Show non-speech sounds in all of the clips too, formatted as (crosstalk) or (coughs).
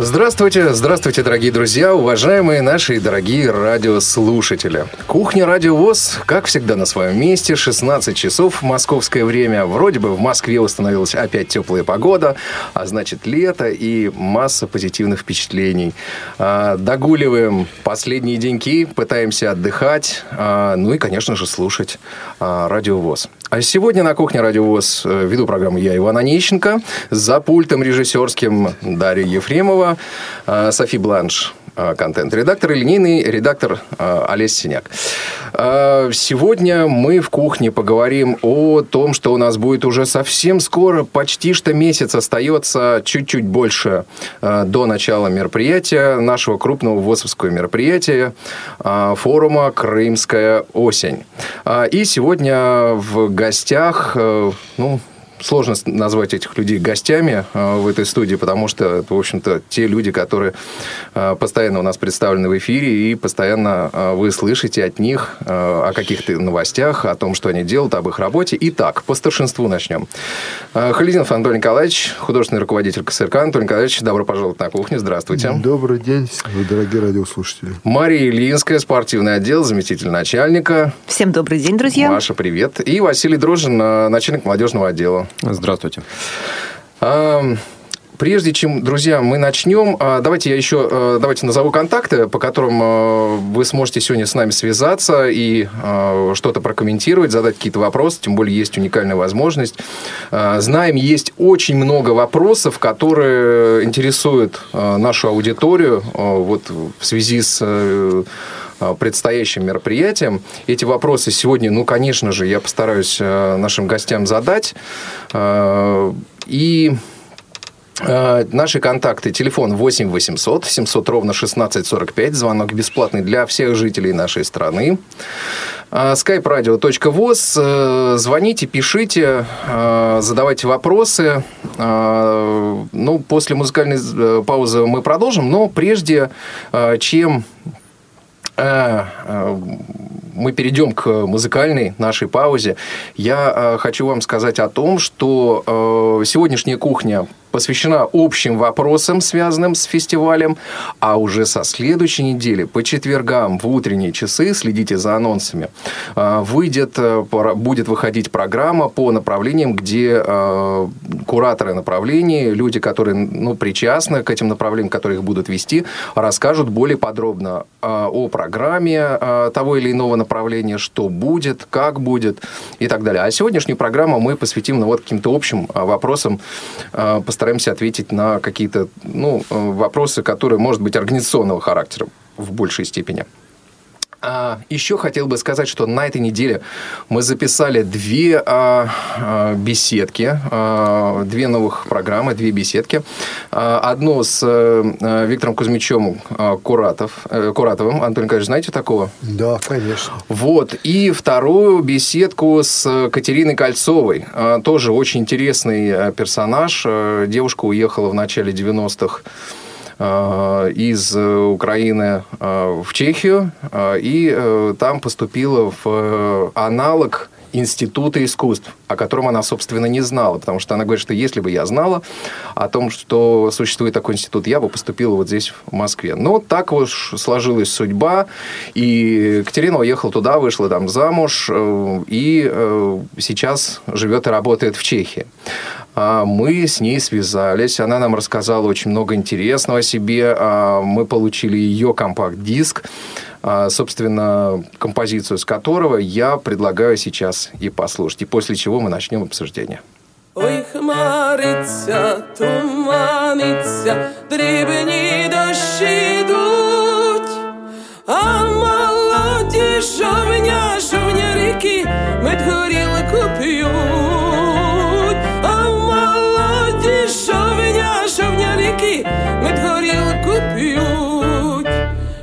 Здравствуйте, здравствуйте, дорогие друзья, уважаемые наши дорогие радиослушатели. Кухня Радио ВОЗ, как всегда, на своем месте, 16 часов московское время. Вроде бы в Москве установилась опять теплая погода, а значит лето и масса позитивных впечатлений. А, догуливаем последние деньки, пытаемся отдыхать, а, ну и, конечно же, слушать а, Радио ВОЗ. А сегодня на кухне Радио ВОЗ э, веду программу я, Иван Онищенко, за пультом режиссерским Дарья Ефремова, э, Софи Бланш, контент-редактор и линейный редактор Олесь Синяк. Сегодня мы в кухне поговорим о том, что у нас будет уже совсем скоро, почти что месяц остается, чуть-чуть больше до начала мероприятия, нашего крупного ВОЗовского мероприятия, форума «Крымская осень». И сегодня в гостях, э, ну, сложно назвать этих людей гостями э, в этой студии, потому что это, в общем-то, те люди, которые э, постоянно у нас представлены в эфире, и постоянно э, вы слышите от них о каких-то новостях, о том, что они делают, об их работе. Итак, по старшинству начнем. Халидинов Анатолий Николаевич, художественный руководитель КСРК. Анатолий Николаевич, добро пожаловать на кухню. Здравствуйте. Добрый день, дорогие радиослушатели. Мария Ильинская, спортивный отдел, заместитель начальника. Всем добрый день, друзья. Маша, привет. И Василий Дрожжин, начальник молодежного отдела. Здравствуйте. Прежде чем, друзья, мы начнем, а, давайте я еще э, давайте назову контакты, по которым э, вы сможете сегодня с нами связаться и э, что-то прокомментировать, задать какие-то вопросы, тем более есть уникальная возможность. Знаем, есть очень много вопросов, которые интересуют нашу аудиторию вот в связи с предстоящим мероприятием. Эти вопросы сегодня, ну, конечно же, я постараюсь нашим гостям задать. И Наши контакты. Телефон 8 800 700 ровно 1645. Звонок бесплатный для всех жителей нашей страны. skype-radio.voz. Звоните, пишите, задавайте вопросы. Ну, после музыкальной э, паузы мы продолжим, но прежде чем э, э, мы перейдем к музыкальной нашей паузе, я хочу вам сказать о том, что сегодняшняя кухня посвящена общим вопросам, связанным с фестивалем, а уже со следующей недели по четвергам в утренние часы, следите за анонсами, а, выйдет, э, будет выходить программа по направлениям, где а, кураторы направлений, люди, которые ну, причастны к этим направлениям, которые их будут вести, расскажут более подробно а, о программе того или иного направления, что будет, как будет и так далее. А сегодняшнюю программу мы посвятим ну, вот каким-то общим вопросам, постараемся ответить на какие-то ну, э, вопросы, которые, может быть, организационного характера в большей степени. А, еще хотел бы сказать, что на этой неделе мы записали две а, а, беседки, а, две новых программы, две беседки. А, одну с а, Виктором Кузьмичем а, Куратов, а, Куратовым. Антон Николаевич, знаете такого? Да, конечно. Вот. И вторую беседку с Катериной Кольцовой. А, тоже очень интересный персонаж. Девушка уехала в начале 90-х Э, из Украины э, в Чехию э, и там поступила в аналог Института искусств, о котором она, собственно, не знала, потому что она говорит, что если бы я знала о том, что существует такой институт, я бы поступила вот здесь, в Москве. Но так вот сложилась судьба, и Катерина уехала туда, вышла там замуж, и сейчас живет и работает в Чехии. А мы с ней связались, она нам рассказала очень много интересного о себе, а мы получили ее компакт-диск, а, собственно, композицию с которого я предлагаю сейчас и послушать, и после чего мы начнем обсуждение. Ой, хмариться, туманиться, дрібні дощі йдуть, а молоді жовня, жовня Ріки, мед горілку п'ють.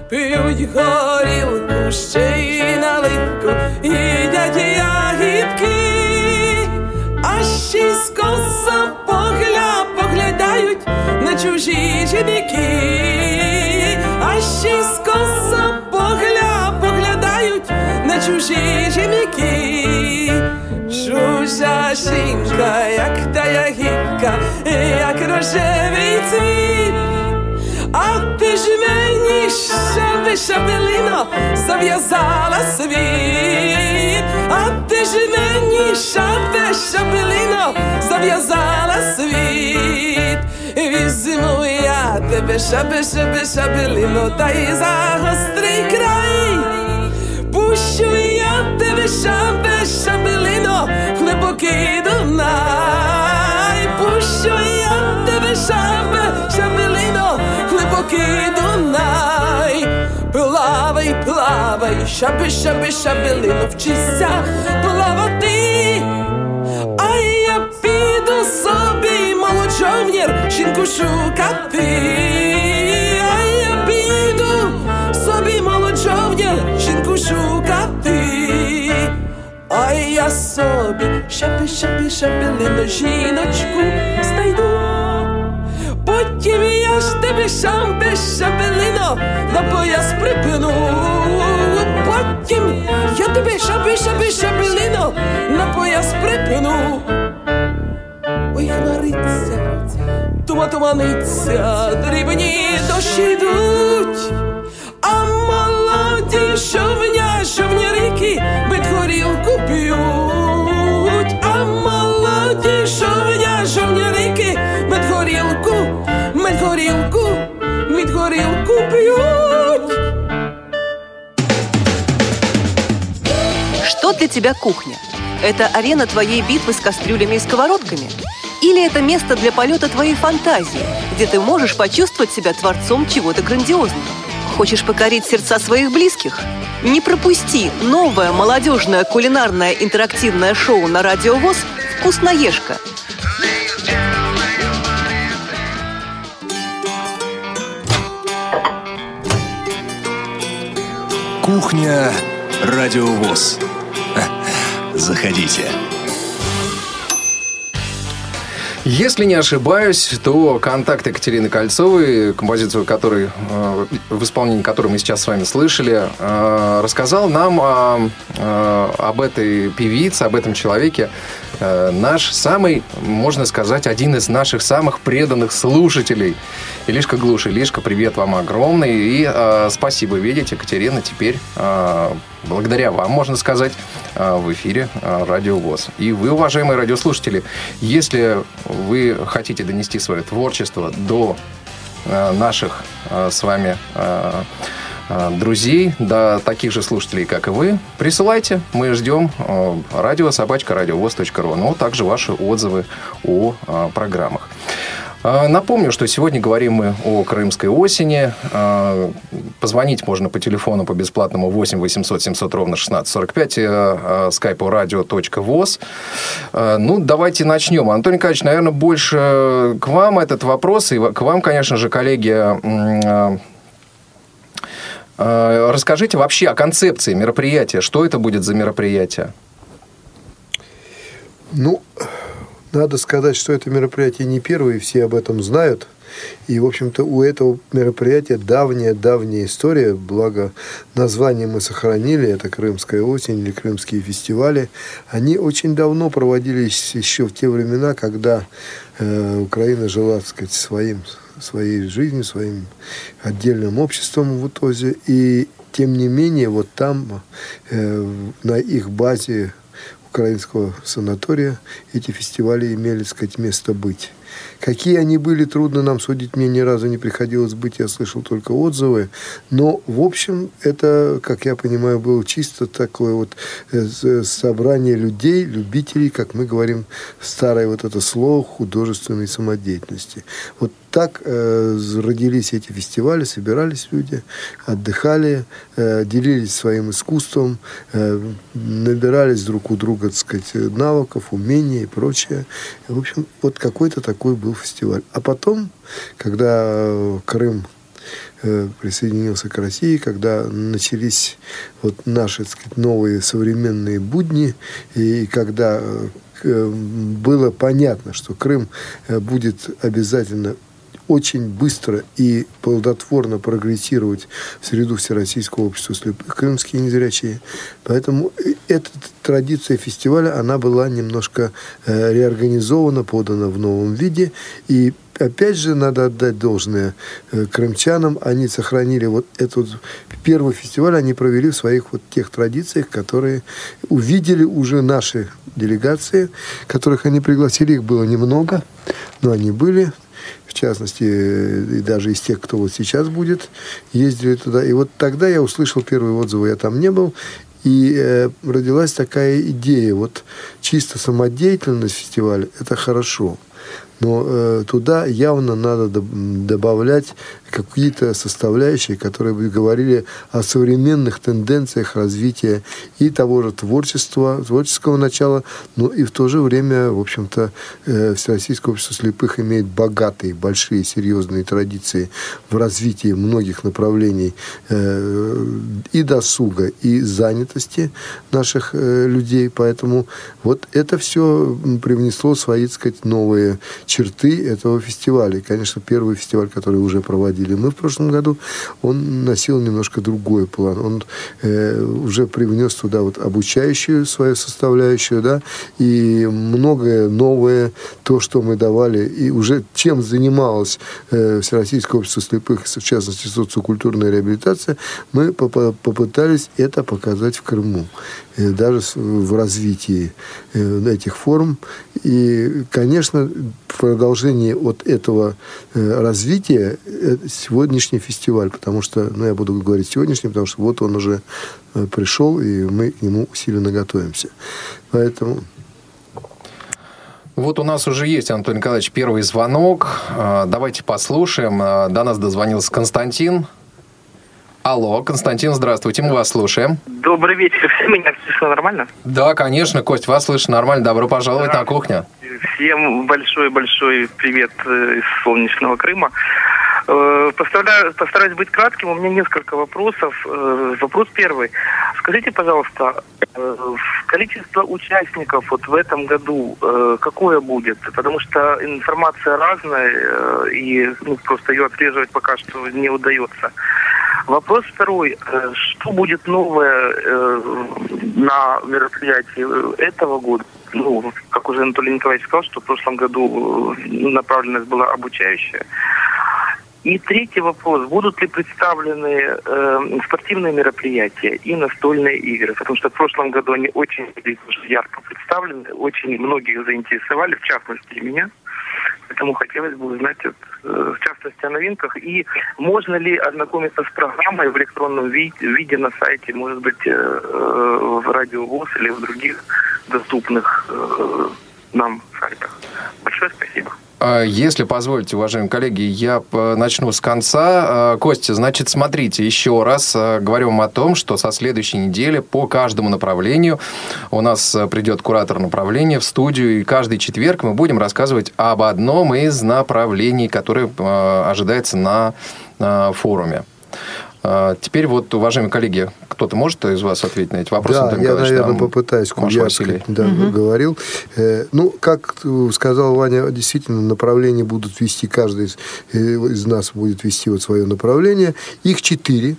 п'ють горілку, ще й наливку, їдять ягідки, а ще скоса погля поглядають на чужі жінки, а ще скоса погля поглядають. на чужі жінки. růžašinka, jak ta jahynka, jak roževicí. A tyž meni šaby šabelino zavězala svít. A tyž meni šabe šabelino zavězala svít. Vizmu já tebe šabe šabe šabelino, taj za ostrý kraj. Pušu шампе, шампелино, не покиду най, Пущо я тебе шампе, шампелино, не покиду най. Плавай, плавай, шапи, шапи, шапелино, вчися плавати, а я піду собі, мало човнір, жінку шукати. Я собі шаби, шаби, шабелино, жіночку знайду. Потім я ж тебе шамбе шабелино на пояс припину. Потім я тебе шаби, шаби, шабелино на пояс припину. Ой, хмариться, тума туманиться, дрібні дощі йдуть, а молоді шовня, шовня Для тебя кухня? Это арена твоей битвы с кастрюлями и сковородками? Или это место для полета твоей фантазии, где ты можешь почувствовать себя творцом чего-то грандиозного? Хочешь покорить сердца своих близких? Не пропусти новое молодежное кулинарное интерактивное шоу на Радио ВОЗ «Вкусноежка». Кухня Радиовоз. Заходите. Если не ошибаюсь, то контакт Екатерины Кольцовой, композицию которой, э, в исполнении которой мы сейчас с вами слышали, э, рассказал нам о- э, об этой певице, об этом человеке наш самый, можно сказать, один из наших самых преданных слушателей. Илишка Глуш, Илишка, привет вам огромный. И э, спасибо, видите, Екатерина теперь, э, благодаря вам, можно сказать, э, в эфире э, Радио ВОЗ. И вы, уважаемые радиослушатели, если вы хотите донести свое творчество до э, наших э, с вами э, э, друзей, до таких же слушателей, как и вы, присылайте. Мы ждем э, радио собачка радиовоз.ру, но также ваши отзывы о э, программах. А, Напомню, что сегодня говорим мы о крымской осени. А, Позвонить можно по телефону по бесплатному 8 800 700 ровно 1645, скайпу радио.воз. А, Ну, давайте начнем. Антон Николаевич, наверное, больше к вам этот вопрос, и к вам, конечно же, коллеги, а, а, Расскажите вообще о концепции мероприятия. Что это будет за мероприятие? Ну, надо сказать, что это мероприятие не первое, все об этом знают. И, в общем-то, у этого мероприятия давняя-давняя история, благо название мы сохранили, это «Крымская осень» или «Крымские фестивали». Они очень давно проводились еще в те времена, когда э, Украина жила, так сказать, своим, своей жизнью, своим отдельным обществом в итоге. И, тем не менее, вот там, э, на их базе украинского санатория эти фестивали имели, так сказать, место быть. Какие они были, трудно нам судить. Мне ни разу не приходилось быть, я слышал только отзывы. Но, в общем, это, как я понимаю, было чисто такое вот э, с- собрание людей, любителей, как мы говорим, старое вот это слово художественной самодеятельности. Вот так э, родились эти фестивали, собирались люди, отдыхали, э, делились своим искусством, э, набирались друг у друга, так сказать, навыков, умений и прочее. В общем, вот какой-то такой был фестиваль. А потом, когда Крым э, присоединился к России, когда начались вот наши так сказать, новые современные будни, и когда э, э, было понятно, что Крым будет обязательно очень быстро и плодотворно прогрессировать в среду Всероссийского общества слепых крымские незрячие. Поэтому эта традиция фестиваля, она была немножко э, реорганизована, подана в новом виде. И опять же, надо отдать должное э, крымчанам. Они сохранили вот этот первый фестиваль, они провели в своих вот тех традициях, которые увидели уже наши делегации, которых они пригласили. Их было немного, но они были частности, и даже из тех, кто вот сейчас будет, ездили туда. И вот тогда я услышал первые отзывы, я там не был, и э, родилась такая идея, вот чисто самодеятельность фестиваля – это хорошо – но э, туда явно надо добавлять какие-то составляющие, которые бы говорили о современных тенденциях развития и того же творчества, творческого начала, но и в то же время, в общем-то, э, Всероссийское общество слепых имеет богатые, большие, серьезные традиции в развитии многих направлений э, и досуга, и занятости наших э, людей. Поэтому вот это все привнесло свои, так сказать, новые черты этого фестиваля. И, конечно, первый фестиваль, который уже проводили мы в прошлом году, он носил немножко другой план. Он э, уже привнес туда вот обучающую свою составляющую, да, и многое новое, то, что мы давали, и уже чем занималось э, Всероссийское общество слепых, в частности, социокультурная реабилитация, мы попытались это показать в Крыму. Э, даже в развитии э, этих форм. И, конечно, в продолжении от этого э, развития сегодняшний фестиваль, потому что, ну, я буду говорить сегодняшний, потому что вот он уже пришел, и мы к нему усиленно готовимся. Поэтому... Вот у нас уже есть, Антон Николаевич, первый звонок. Давайте послушаем. До нас дозвонился Константин. Алло, Константин, здравствуйте, мы вас слушаем. Добрый вечер всем, меня слышно нормально? Да, конечно, Кость, вас слышно нормально, добро пожаловать на кухню. Всем большой-большой привет э, из солнечного Крыма. Э, постараюсь, постараюсь быть кратким. У меня несколько вопросов. Э, вопрос первый. Скажите, пожалуйста, количество участников вот в этом году какое будет? Потому что информация разная, и ну, просто ее отслеживать пока что не удается. Вопрос второй. Э, что будет новое э, на мероприятии этого года? Ну, как уже Анатолий Николаевич сказал, что в прошлом году э, направленность была обучающая. И третий вопрос. Будут ли представлены э, спортивные мероприятия и настольные игры? Потому что в прошлом году они очень ярко представлены, очень многих заинтересовали, в частности меня. Поэтому хотелось бы узнать, э, в частности, о новинках. И можно ли ознакомиться с программой в электронном виде на сайте, может быть, э, э, в Радио ВОЗ или в других доступных нам сайтах. Большое спасибо. А, если позволите, уважаемые коллеги, я начну с конца. А, Костя, значит, смотрите, еще раз а, говорю вам о том, что со следующей недели по каждому направлению у нас придет куратор направления в студию, и каждый четверг мы будем рассказывать об одном из направлений, которое ожидается на форуме. А, теперь вот, уважаемые коллеги, кто-то может из вас ответить на эти вопросы? Да, я, наверное, там, попытаюсь, я да, угу. говорил. Э, ну, как сказал Ваня, действительно, направления будут вести, каждый из, э, из нас будет вести вот свое направление. Их четыре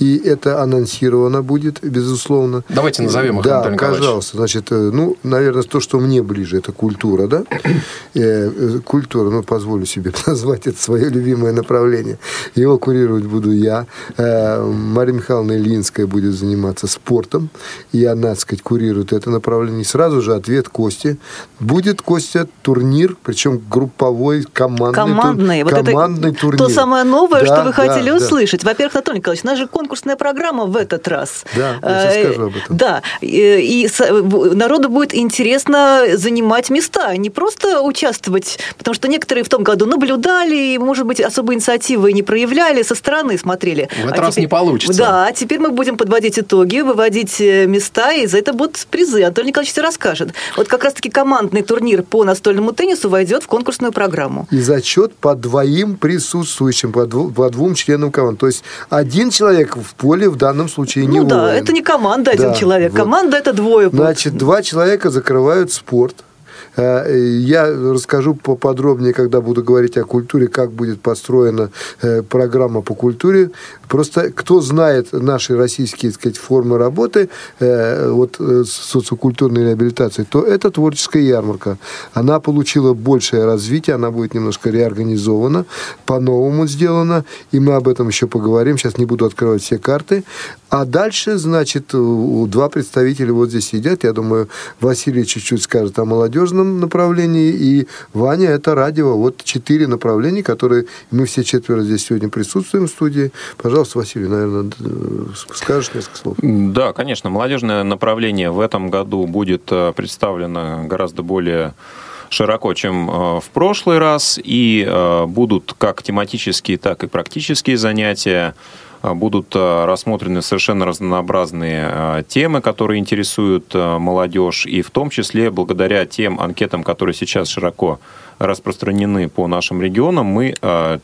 и это анонсировано будет, безусловно. Давайте назовем их, Да, Антон пожалуйста. Значит, э, ну, наверное, то, что мне ближе, это культура, да? (clears throat) Э, э, культура, ну, позволю себе (laughs) назвать это свое любимое направление. Его курировать буду я. Мария Михайловна Ильинская будет заниматься спортом, и она, так сказать, курирует это направление. сразу же ответ Кости. Будет, Костя, турнир, причем групповой, командный, командный, тур, вот командный это турнир. То самое новое, да, что вы хотели да, услышать. Во-первых, Анатолий Николаевич, у нас же конкурс конкурсная программа в этот раз. Да, я сейчас скажу об этом. Да, и, народу будет интересно занимать места, а не просто участвовать, потому что некоторые в том году наблюдали, и, может быть, особой инициативы не проявляли, со стороны смотрели. В этот а раз теперь, не получится. Да, а теперь мы будем подводить итоги, выводить э, места, и за это будут призы. Анатолий Николаевич все расскажет. Вот как раз-таки командный турнир по настольному теннису войдет в конкурсную программу. И зачет по двоим присутствующим, по, дву, по двум членам команды. То есть один человек в поле в данном случае не Ну да, это не команда один да, человек. Вот. Команда это двое. Значит, два человека закрывают спорт. Э, я расскажу поподробнее, когда буду говорить о культуре, как будет построена э, программа по культуре. Просто кто знает наши российские, так сказать, формы работы, вот социокультурной реабилитации, то это творческая ярмарка. Она получила большее развитие, она будет немножко реорганизована, по-новому сделана, и мы об этом еще поговорим. Сейчас не буду открывать все карты. А дальше, значит, два представителя вот здесь сидят. Я думаю, Василий чуть-чуть скажет о молодежном направлении, и Ваня – это радио. Вот четыре направления, которые мы все четверо здесь сегодня присутствуем в студии. Пожалуйста, Василий, наверное, скажешь несколько слов. Да, конечно. Молодежное направление в этом году будет э, представлено гораздо более широко, чем э, в прошлый раз, и э, будут как тематические, так и практические занятия. Будут рассмотрены совершенно разнообразные темы, которые интересуют молодежь, и в том числе благодаря тем анкетам, которые сейчас широко распространены по нашим регионам, мы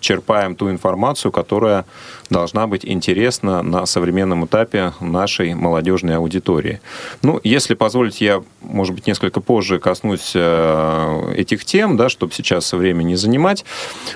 черпаем ту информацию, которая должна быть интересна на современном этапе нашей молодежной аудитории. Ну, если позволить, я, может быть, несколько позже коснусь э, этих тем, да, чтобы сейчас время не занимать.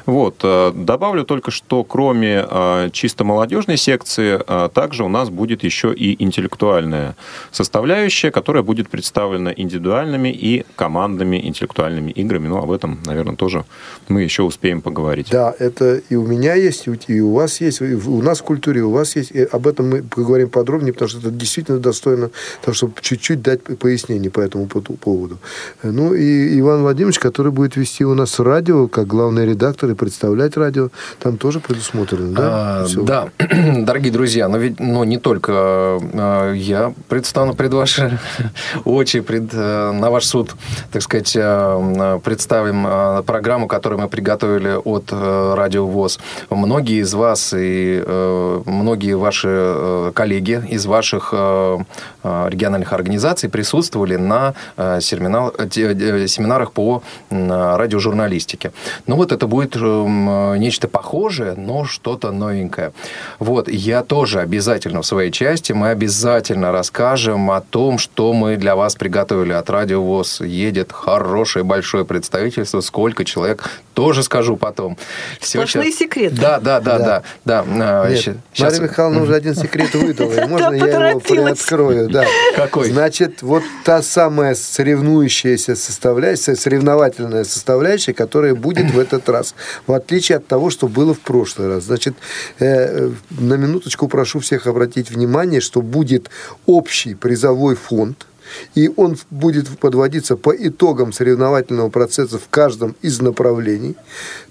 Вот. Э, добавлю только, что кроме э, чисто молодежной секции, также у нас будет еще и интеллектуальная составляющая, которая будет представлена индивидуальными и командными интеллектуальными играми. Ну, об этом, наверное, тоже мы еще успеем поговорить. Да, это и у меня есть, и у вас есть, у нас в культуре, у вас есть. И об этом мы поговорим подробнее, потому что это действительно достойно того, чтобы чуть-чуть дать пояснение по этому поводу. Ну и Иван Владимирович, который будет вести у нас радио, как главный редактор и представлять радио, там тоже предусмотрено, да? А, да, (clears throat) дорогие друзья, но ведь ну, не только а, я предстану пред ваши (laughs) очи, пред, э, на ваш суд, так сказать, э, представим э, программу, которую мы приготовили от Радио ВОЗ. Многие из вас и э, многие ваши э, коллеги из ваших э, региональных организаций присутствовали на семинар, семинарах по радиожурналистике. Ну вот это будет нечто похожее, но что-то новенькое. Вот, я тоже обязательно в своей части, мы обязательно расскажем о том, что мы для вас приготовили от Радио ВОЗ. Едет хорошее большое представительство, сколько человек, тоже скажу потом. Сплошные секреты. Да, да, да, да, да. Нет, сейчас... Мария Михайловна уже один секрет выдала. (laughs) Можно я его приоткрою? Да. Какой? Значит, вот та самая соревнующаяся составляющая, соревновательная составляющая, которая будет в этот раз. В отличие от того, что было в прошлый раз. Значит, э, на минуточку прошу всех обратить внимание, что будет общий призовой фонд и он будет подводиться по итогам соревновательного процесса в каждом из направлений.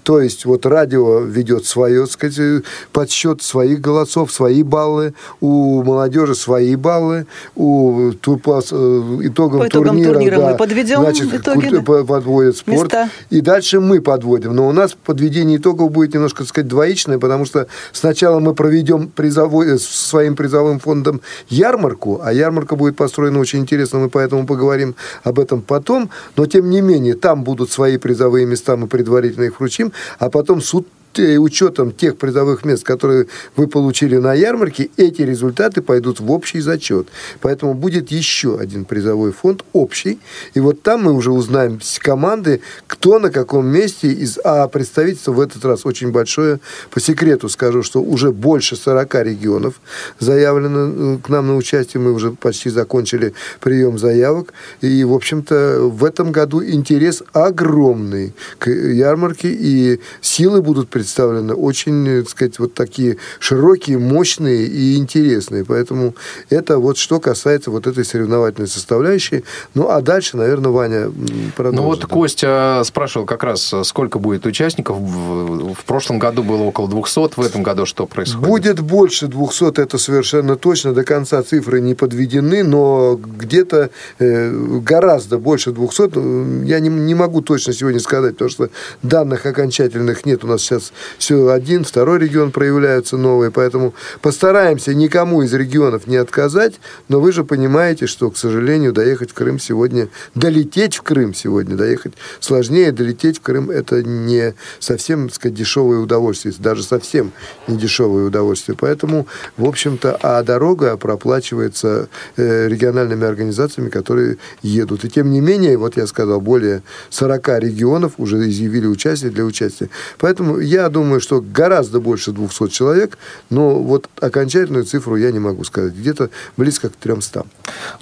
То есть вот радио ведет свое, так сказать, подсчет своих голосов, свои баллы, у молодежи свои баллы, у турпас, э, итогам, по итогам турнира, турнира да, мы подведем значит, итоги, да? подводит спорт. Места. И дальше мы подводим. Но у нас подведение итогов будет немножко, так сказать, двоичное, потому что сначала мы проведем призовой, э, своим призовым фондом ярмарку, а ярмарка будет построена очень интересно, мы поэтому поговорим об этом потом. Но, тем не менее, там будут свои призовые места, мы предварительно их вручим а потом суд учетом тех призовых мест, которые вы получили на ярмарке, эти результаты пойдут в общий зачет. Поэтому будет еще один призовой фонд общий. И вот там мы уже узнаем с команды, кто на каком месте. Из, а представительство в этот раз очень большое. По секрету скажу, что уже больше 40 регионов заявлено э, к нам на участие. Мы уже почти закончили прием заявок. И, в общем-то, в этом году интерес огромный к ярмарке. И силы будут представлены очень, так сказать, вот такие широкие, мощные и интересные. Поэтому это вот что касается вот этой соревновательной составляющей. Ну, а дальше, наверное, Ваня продолжит. Ну, вот Костя спрашивал как раз, сколько будет участников. В, прошлом году было около 200, в этом году что происходит? Будет больше 200, это совершенно точно. До конца цифры не подведены, но где-то э, гораздо больше 200. Я не, не могу точно сегодня сказать, потому что данных окончательных нет. У нас сейчас все один, второй регион проявляются новые, поэтому постараемся никому из регионов не отказать, но вы же понимаете, что, к сожалению, доехать в Крым сегодня, долететь в Крым сегодня, доехать сложнее, долететь в Крым это не совсем, так сказать, дешевое удовольствие, даже совсем не дешевое удовольствие. Поэтому, в общем-то, а дорога проплачивается э, региональными организациями, которые едут. И тем не менее, вот я сказал, более 40 регионов уже изъявили участие для участия. Поэтому я думаю, что гораздо больше 200 человек, но вот окончательную цифру я не могу сказать. Где-то близко к 300.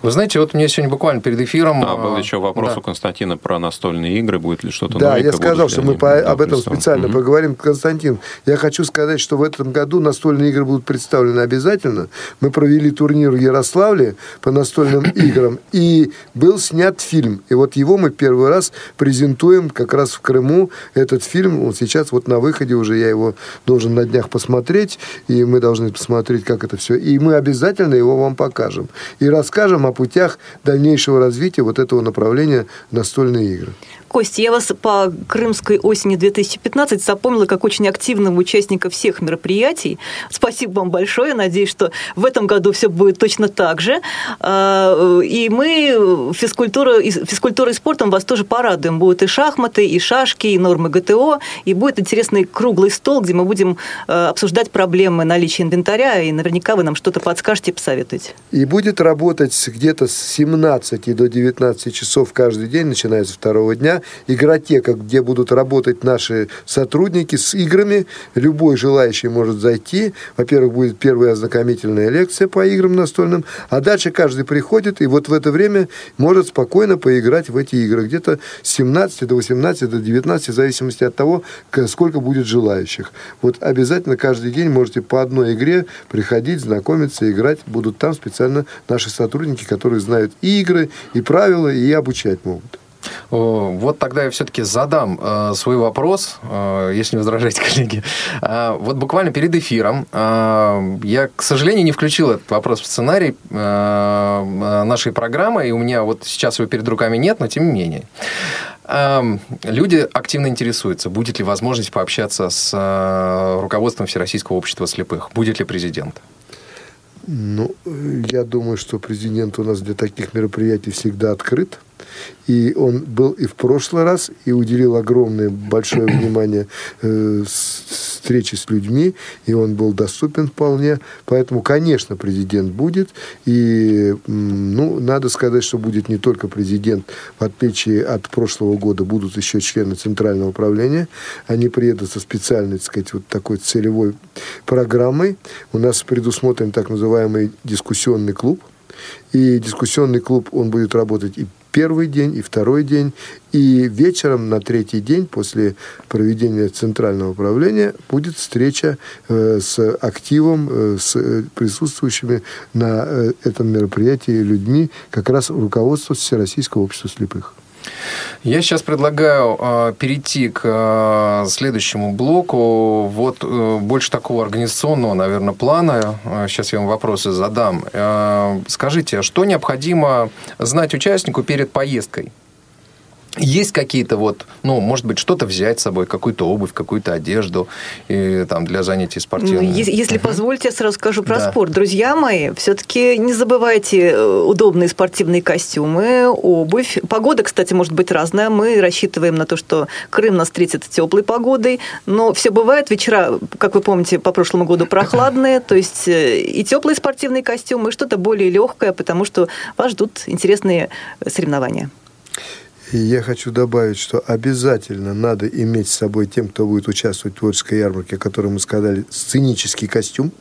Вы знаете, вот мне сегодня буквально перед эфиром... А, был а, еще вопрос да. у Константина про настольные игры. Будет ли что-то Да, новенькое? я сказал, что мы по, об этом специально Мгм. поговорим. Константин, я хочу сказать, что в этом году настольные игры будут представлены обязательно. Мы провели турнир в Ярославле по настольным (coughs) играм, и был снят фильм. И вот его мы первый раз презентуем как раз в Крыму. Этот фильм, он сейчас вот на выходе уже, я его должен на днях посмотреть, и мы должны посмотреть, как это все. И мы обязательно его вам покажем. И расскажем о путях дальнейшего развития вот этого направления настольные игры. Костя, я вас по крымской осени 2015 запомнила как очень активного участника всех мероприятий. Спасибо вам большое. Надеюсь, что в этом году все будет точно так же. А, И мы физкультура, физкультурой и спортом вас тоже порадуем. Будут и шахматы, и шашки, и нормы ГТО. И будет интересный круглый стол, где мы будем э, обсуждать проблемы наличия инвентаря. И наверняка вы нам что-то подскажете и посоветуете. И будет работать с- где-то с 17 до 19 часов каждый день, начиная со второго дня, игротека, где будут работать наши сотрудники с играми. Любой желающий может зайти. Во-первых, будет первая ознакомительная лекция по играм настольным, а дальше каждый приходит и вот в это время может спокойно поиграть в эти игры. Где-то с 17 до 18, до 19, в зависимости от того, сколько будет желающих. Вот обязательно каждый день можете по одной игре приходить, знакомиться, играть. Будут там специально наши сотрудники, которые знают и игры, и правила, и обучать могут. Вот тогда я все-таки задам э, свой вопрос, э, если не возражаете, (laughs) коллеги. А, вот буквально перед эфиром э, я, к сожалению, не включил этот вопрос в сценарий э, э, нашей программы, и у меня вот сейчас его перед руками нет, но тем не менее. Эм, Люди активно интересуются, будет ли возможность пообщаться с э, руководством Всероссийского общества слепых, будет ли президент. Ну, э, я думаю, что президент у нас для таких мероприятий всегда открыт. И он был и в прошлый раз, и уделил огромное, большое внимание э, встрече с людьми, и он был доступен вполне. Поэтому, конечно, президент будет. И, ну, надо сказать, что будет не только президент, в отличие от прошлого года, будут еще члены Центрального управления. Они приедут со специальной, так сказать, вот такой целевой программой. У нас предусмотрен так называемый дискуссионный клуб. И дискуссионный клуб, он будет работать и первый день, и второй день. И вечером на третий день после проведения центрального управления будет встреча э, с активом, э, с э, присутствующими на э, этом мероприятии людьми, как раз руководство Всероссийского общества слепых. Я сейчас предлагаю э, перейти к э, следующему блоку. Вот э, больше такого организационного, наверное, плана. Сейчас я вам вопросы задам. Э, скажите, а что необходимо знать участнику перед поездкой? Есть какие-то вот, ну, может быть, что-то взять с собой, какую-то обувь, какую-то одежду и, там, для занятий Ну, спортивными? если, если позволите, я сразу скажу про Да. спорт. Друзья мои, все-таки не забывайте э, удобные спортивные костюмы, обувь. Погода, кстати, может быть разная. Мы рассчитываем на то, что Крым нас встретит теплой погодой, но все бывает. Вечера, как вы помните, по прошлому году прохладные, (laughs) то есть э, и теплые спортивные костюмы, и что-то более легкое, потому что вас ждут интересные соревнования. И я хочу добавить, что обязательно надо иметь с собой тем, кто будет участвовать в творческой ярмарке, о которой мы сказали, сценический костюм.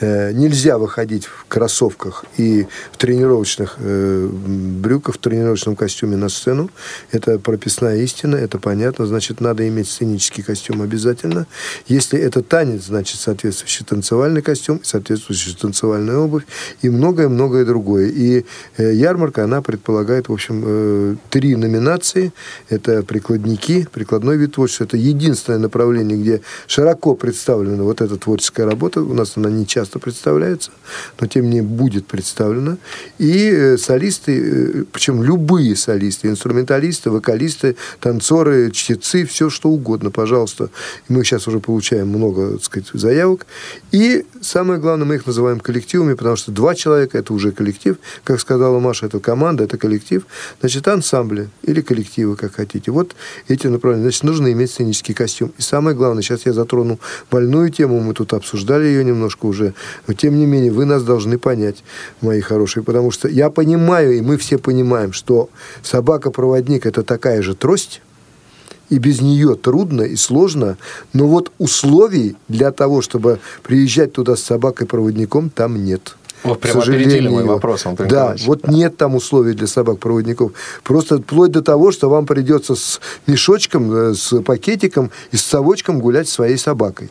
Э, Нельзя выходить в кроссовках и в тренировочных э, брюках, в тренировочном костюме на сцену. Это прописная истина, это понятно. Значит, надо иметь сценический костюм обязательно. Если это танец, значит, соответствующий танцевальный костюм, соответствующая танцевальная обувь и многое-многое другое. И э, ярмарка, она предполагает, в общем, э, три номинации номинации. Это прикладники, прикладной вид творчества. Это единственное направление, где широко представлена вот эта творческая работа. У нас она не часто представляется, но тем не менее будет представлена. И э, солисты, э, причем любые солисты, инструменталисты, вокалисты, танцоры, чтецы, все что угодно, пожалуйста. Мы сейчас уже получаем много, так сказать, заявок. И самое главное, мы их называем коллективами, потому что два человека – это уже коллектив. Как сказала Маша, это команда, это коллектив. Значит, ансамбли или коллективы, как хотите. Вот эти направления. Значит, нужно иметь сценический костюм. И самое главное, сейчас я затрону больную тему, мы тут обсуждали ее немножко уже. Но, тем не менее, вы нас должны понять, мои хорошие, потому что я понимаю, и мы все понимаем, что собака-проводник – это такая же трость, и без нее трудно и сложно, но вот условий для того, чтобы приезжать туда с собакой-проводником, там нет. Вот К прямо опередили мой вопрос, Антон Да, Николаевич. вот нет там условий для собак-проводников. Просто вплоть до того, что вам придется с мешочком, э, с пакетиком и с совочком гулять своей собакой.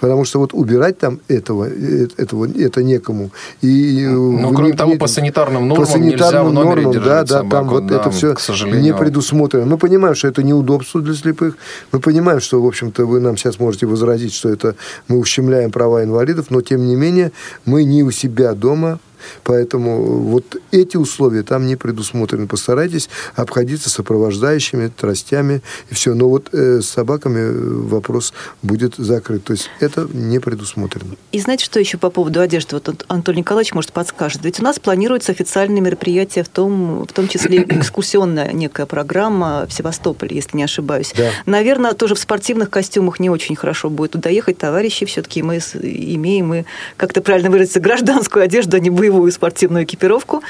Потому что вот убирать там этого, э, этого это некому. И, э, Ну, кроме не- того, по санитарным нормам по санитарным нельзя в номере нормам, да, да, там собаку, вот да, это все к сожалению. не предусмотрено. Мы понимаем, что это неудобство для слепых. Мы понимаем, что, в общем-то, вы нам сейчас можете возразить, что это мы ущемляем права инвалидов, но, тем не менее, мы не у себя дома, Поэтому вот эти условия там не предусмотрены. Постарайтесь обходиться сопровождающими, тростями и все. Но вот э, с собаками э, вопрос будет закрыт. То есть это не предусмотрено. И знаете, что еще по поводу одежды? Вот Ан- Анатолий Николаевич, может, подскажет. Ведь у нас планируются официальные мероприятия, в том, в том числе (clears throat) экскурсионная некая программа в Севастополе, если не ошибаюсь. Да. Наверное, тоже в спортивных костюмах не очень хорошо будет туда ехать. Товарищи все-таки мы имеем, и, как-то правильно выразиться, (laughs) гражданскую одежду, а не боевую спортивную экипировку,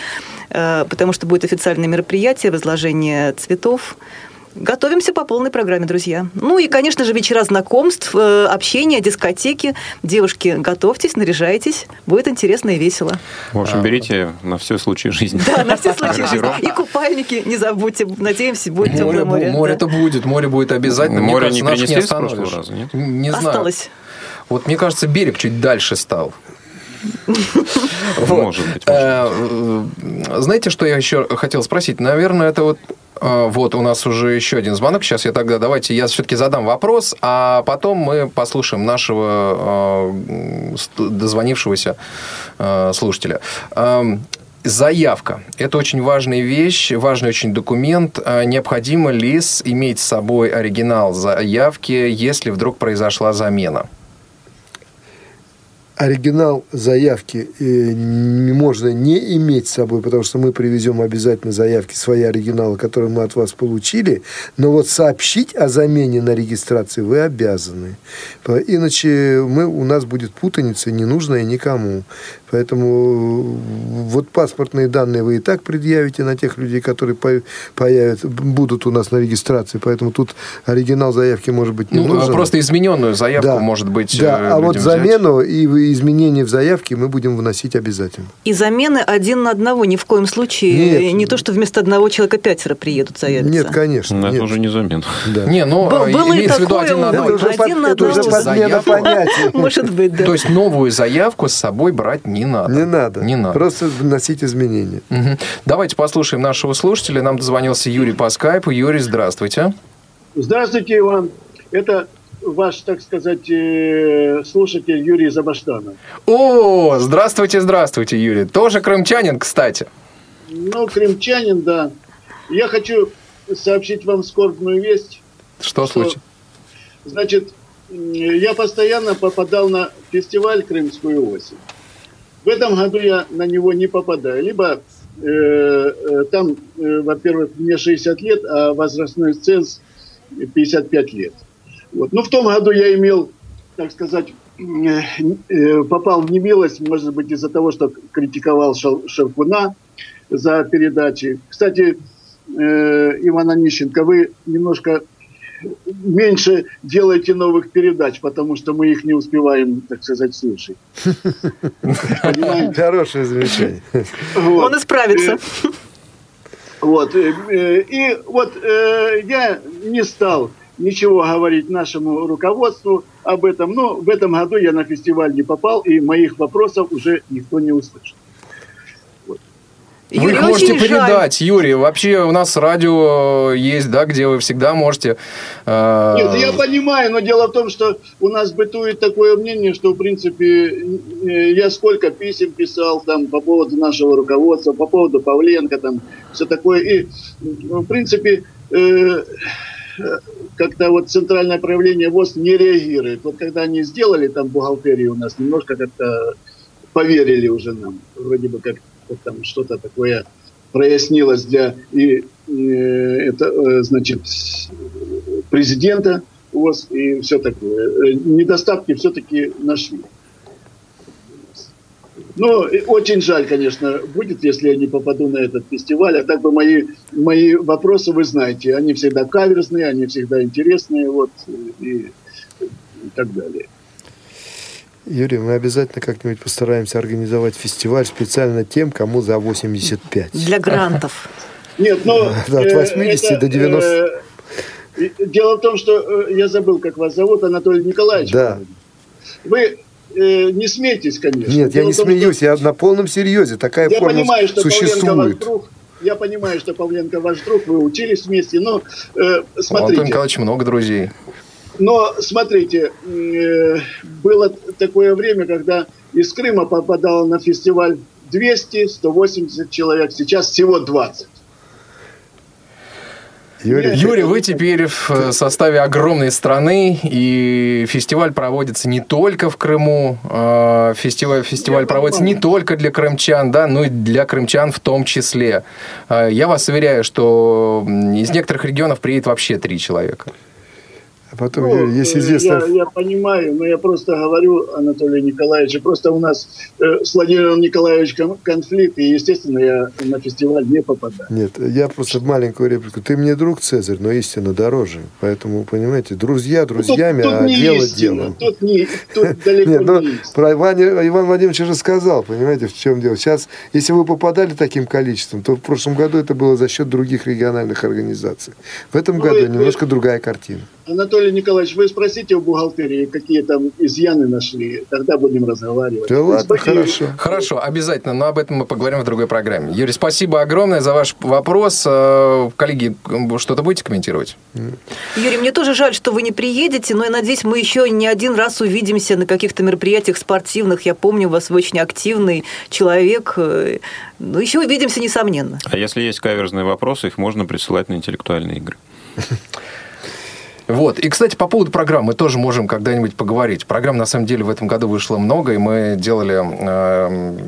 э, потому что будет официальное мероприятие, возложение цветов. Готовимся по полной программе, друзья. Ну и, конечно же, вечера знакомств, э, общения, дискотеки. Девушки, готовьтесь, наряжайтесь. Будет интересно и весело. В общем, берите на все случаи жизни. Да, на все случаи жизни. И купальники не забудьте. Надеемся, будет Море, теплое море. море, Да. то будет, море будет обязательно. Море не принесли с прошлого раза, нет? Не знаю. Осталось. Вот мне кажется, берег чуть дальше стал. (laughs) Может быть, Э, Знаете, что я еще хотел спросить? Наверное, это вот э, вот у нас уже еще один звонок. Сейчас я тогда давайте я все-таки задам вопрос, а потом мы послушаем нашего э, дозвонившегося слушателя. Эм, Заявка. Это очень важная вещь, важный очень документ. Необходимо ли иметь с собой оригинал заявки, если вдруг произошла замена? Оригинал заявки э, можно не иметь с собой, потому что мы привезем обязательно заявки, свои оригиналы, которые мы от вас получили, но вот сообщить о замене на регистрации вы обязаны. Иначе мы, у нас будет путаница, ненужная никому. Поэтому э, вот паспортные данные вы и так предъявите на тех людей, которые по- появятся, будут у нас на регистрации. Поэтому тут оригинал заявки может быть не Ну, нужен. просто измененную заявку, Да. может быть, Да, э, а вот людям взять. замену и вы- изменения в заявке мы будем вносить обязательно. И замены один на одного ни в коем случае. Нет. Не то, что вместо одного человека пятеро приедут, заявятся. Нет, конечно. Но это нет. уже не замена. Да. Не, ну, Был- э, было и имеется в виду такое один на одного. это уже, Один под- на это уже одного. подмена понятий. (laughs) Может быть, да. То есть новую заявку с собой брать не надо. Не надо. Не надо. Просто вносить изменения. Давайте послушаем нашего слушателя. Нам дозвонился Юрий по скайпу. Юрий, здравствуйте. Здравствуйте, Иван. Это ваш, так сказать, э, слушатель Юрий Забаштанов. О, здравствуйте, здравствуйте, Юрий. Тоже крымчанин, кстати. Ну, крымчанин, да. Я хочу сообщить вам скорбную весть. Что Что? случилось? Значит, я постоянно попадал на фестиваль «Крымскую осень». В этом году я на него не попадаю. Либо э, э, там, э, во-первых, мне 60 лет, а возрастной ценз 55 лет. Вот. Ну, в том году я имел, так сказать, э, э, попал в немилость, может быть, из-за того, что критиковал Шевкуна за передачи. Кстати, э, Иван Онищенко, вы немножко меньше делайте новых передач, потому что мы их не успеваем, так сказать, слушать. Хорошее замечание. Он исправится. Вот. И вот я не стал ничего говорить нашему руководству об этом. Но в этом году я на фестиваль не попал, и моих вопросов уже никто не услышал. Вот. Вы их можете очень жаль. передать, Юрий. Вообще у нас радио есть, да, где вы всегда можете... э, Нет, я понимаю, но дело в том, что у нас бытует такое мнение, что, в принципе, э, я сколько писем писал там по поводу нашего руководства, по поводу Павленко, там, все такое. И, в принципе, э, как-то вот центральное правление ВОЗ не реагирует. Вот когда они сделали там бухгалтерию у нас, немножко как-то поверили уже нам. Вроде бы как там что-то такое прояснилось для и, э, это, э, значит, президента ВОЗ и все такое. Э, Недостатки все-таки нашли. Ну, очень жаль, конечно, будет, если я не попаду на этот фестиваль. А так бы мои, мои вопросы, вы знаете, они всегда каверзные, они всегда интересные, вот, и, и так далее. Юрий, мы обязательно как-нибудь постараемся организовать фестиваль специально тем, кому за 85. Для грантов. Нет, но... Да, (laughs) от э, 80 это, до 90. э, Дело в том, что э, я забыл, как вас зовут, Анатолий Николаевич. Да. Вы э, не смейтесь, конечно. Нет, я не том, смеюсь, что я на полном серьезе. Такая Я форма понимаю, что Павленко ваш существует. друг. Я понимаю, что Павленко ваш друг, вы учились вместе, но э, У Антона смотрите. Николаевича много друзей. Но смотрите, э, было такое время, когда из Крыма попадало на фестиваль 200-180 человек, сейчас всего 20. Юрий, Юрий, вы теперь в э, составе огромной страны, и фестиваль проводится не только в Крыму, э, фестиваль, фестиваль проводится не только для крымчан, да, но и для крымчан в том числе. Э, Я вас уверяю, что из некоторых регионов приедет вообще три человека. Потом, Ну, есть э, известно... я, я понимаю, но я просто говорю, Анатолий Николаевич, просто у нас э, с Владимиром Николаевичем конфликт, и, естественно, я на фестиваль не попадаю. Нет, я просто маленькую реплику. Ты мне друг, Цезарь, но истина дороже. Поэтому, понимаете, друзья друзьями, тут, тут а дело истина, делом. Тут, не, тут (laughs) далеко Нет, ну, не про Ивана- Иван Владимирович уже сказал, понимаете, в чем дело. Сейчас, если вы попадали таким количеством, то в прошлом году это было за счет других региональных организаций. В этом Ну, году вы- немножко другая картина. Анатолий Николаевич, вы спросите у бухгалтерии, какие там изъяны нашли, тогда будем разговаривать. Да ладно, хорошо. Хорошо, обязательно, но об этом мы поговорим в другой программе. Юрий, спасибо огромное за ваш вопрос. Э, Коллеги, что-то будете комментировать? Юрий, мне тоже жаль, что вы не приедете, но я надеюсь, мы еще не один раз увидимся на каких-то мероприятиях спортивных. Я помню вас, вы очень активный человек. э, Ну, еще увидимся, несомненно. А если есть каверзные вопросы, их можно присылать на интеллектуальные игры. (laughs) Вот. И, кстати, по поводу программ мы тоже можем когда-нибудь поговорить. Программ, на самом деле, в этом году вышло много, и мы делали э,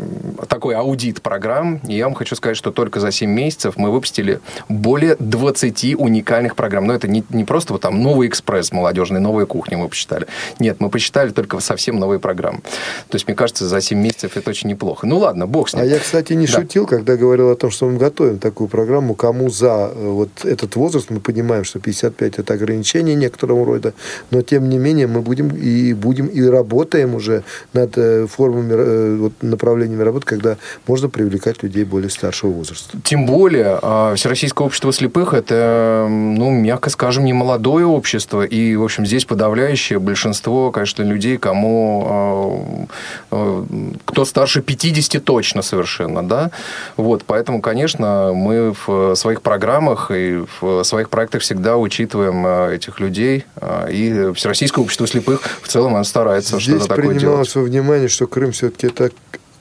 такой аудит программ. И я вам хочу сказать, что только за 7 месяцев мы выпустили более 20 уникальных программ. Но это не, не просто вот там «Новый экспресс» молодежный, «Новая кухня» мы посчитали. Нет, мы посчитали только совсем новые программы. То есть, мне кажется, за 7 месяцев это очень неплохо. Ну, ладно, бог с ним. А я, кстати, не Да. шутил, когда говорил о том, что мы готовим такую программу, кому за э, вот этот возраст. Мы понимаем, что 55 это ограничение некоторого рода, но тем не менее мы будем и будем и работаем уже над э, формами, э, вот, направлениями работы, когда можно привлекать людей более старшего возраста. Тем более, а, Всероссийское общество слепых – это, ну, мягко скажем, не молодое общество. И, в общем, здесь подавляющее большинство, конечно, людей, кому... а, а, кто старше 50 точно совершенно, да? Вот, поэтому, конечно, мы в своих программах и в своих проектах всегда учитываем а, этих людей. а, И Всероссийское общество слепых в целом оно старается Здесь что-то такое делать. принималось во внимание, что Крым все-таки это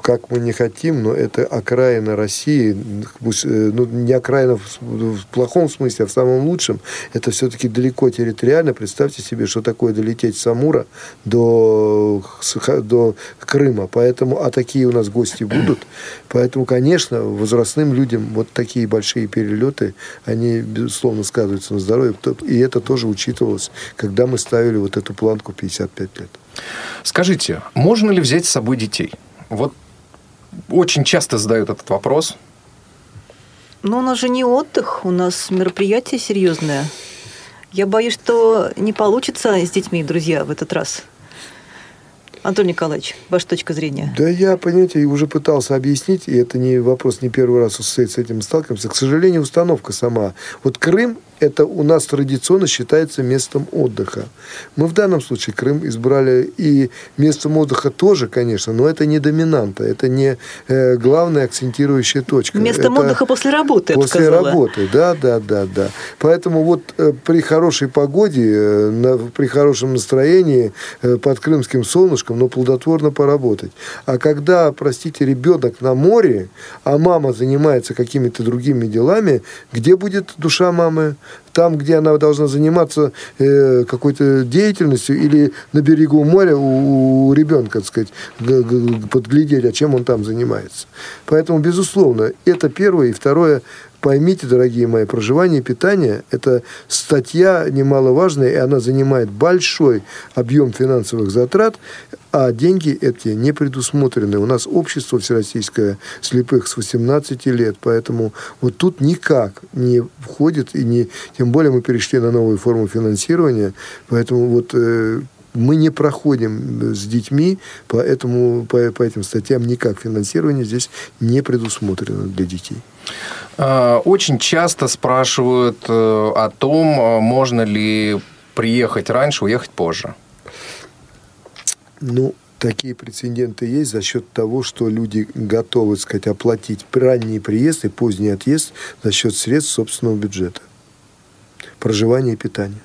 как мы не хотим, но это окраина России, э, ну, не окраина в, в плохом смысле, а в самом лучшем, это все-таки далеко территориально. Представьте себе, что такое долететь с Амура до, до Крыма. Поэтому, а такие у нас гости будут. Поэтому, конечно, возрастным людям вот такие большие перелеты, они, безусловно, сказываются на здоровье. И это тоже учитывалось, когда мы ставили вот эту планку 55 лет. Скажите, можно ли взять с собой детей? Вот очень часто задают этот вопрос. Но у нас же не отдых, у нас мероприятие серьезное. Я боюсь, что не получится с детьми, друзья, в этот раз. Антон Николаевич, ваша точка зрения. Да я, понимаете, уже пытался объяснить, и это не вопрос, не первый раз с с этим сталкиваемся. К сожалению, установка сама. Вот Крым это у нас традиционно считается местом отдыха. Мы в данном случае Крым избрали и местом отдыха тоже, конечно, но это не доминанта, это не э, главная акцентирующая точка. Местом это отдыха после работы, После сказала. работы, да, да, да, да. Поэтому вот э, при хорошей погоде, э, на- при хорошем настроении, э, под крымским солнышком, но плодотворно поработать. А когда, простите, ребенок на море, а мама занимается какими-то другими делами, где будет душа мамы? Там, где она должна заниматься э, какой-то деятельностью или на берегу моря у, у ребенка, так сказать, подглядеть, а чем он там занимается. Поэтому, безусловно, это первое. И второе, поймите, дорогие мои, проживание и питание – это статья немаловажная, и она занимает большой объем финансовых затрат, а деньги эти не предусмотрены. У нас общество всероссийское слепых с 18 лет, поэтому вот тут никак не входит, и не, тем более мы перешли на новую форму финансирования, поэтому вот э, мы не проходим с детьми, поэтому по, по этим статьям никак финансирование здесь не предусмотрено для детей. А, Очень часто спрашивают э, о том, а, можно ли приехать раньше, уехать позже. Ну, такие прецеденты есть за счет того, что люди готовы, так сказать, оплатить ранний приезд и поздний отъезд за счет средств собственного бюджета. Проживание и питание.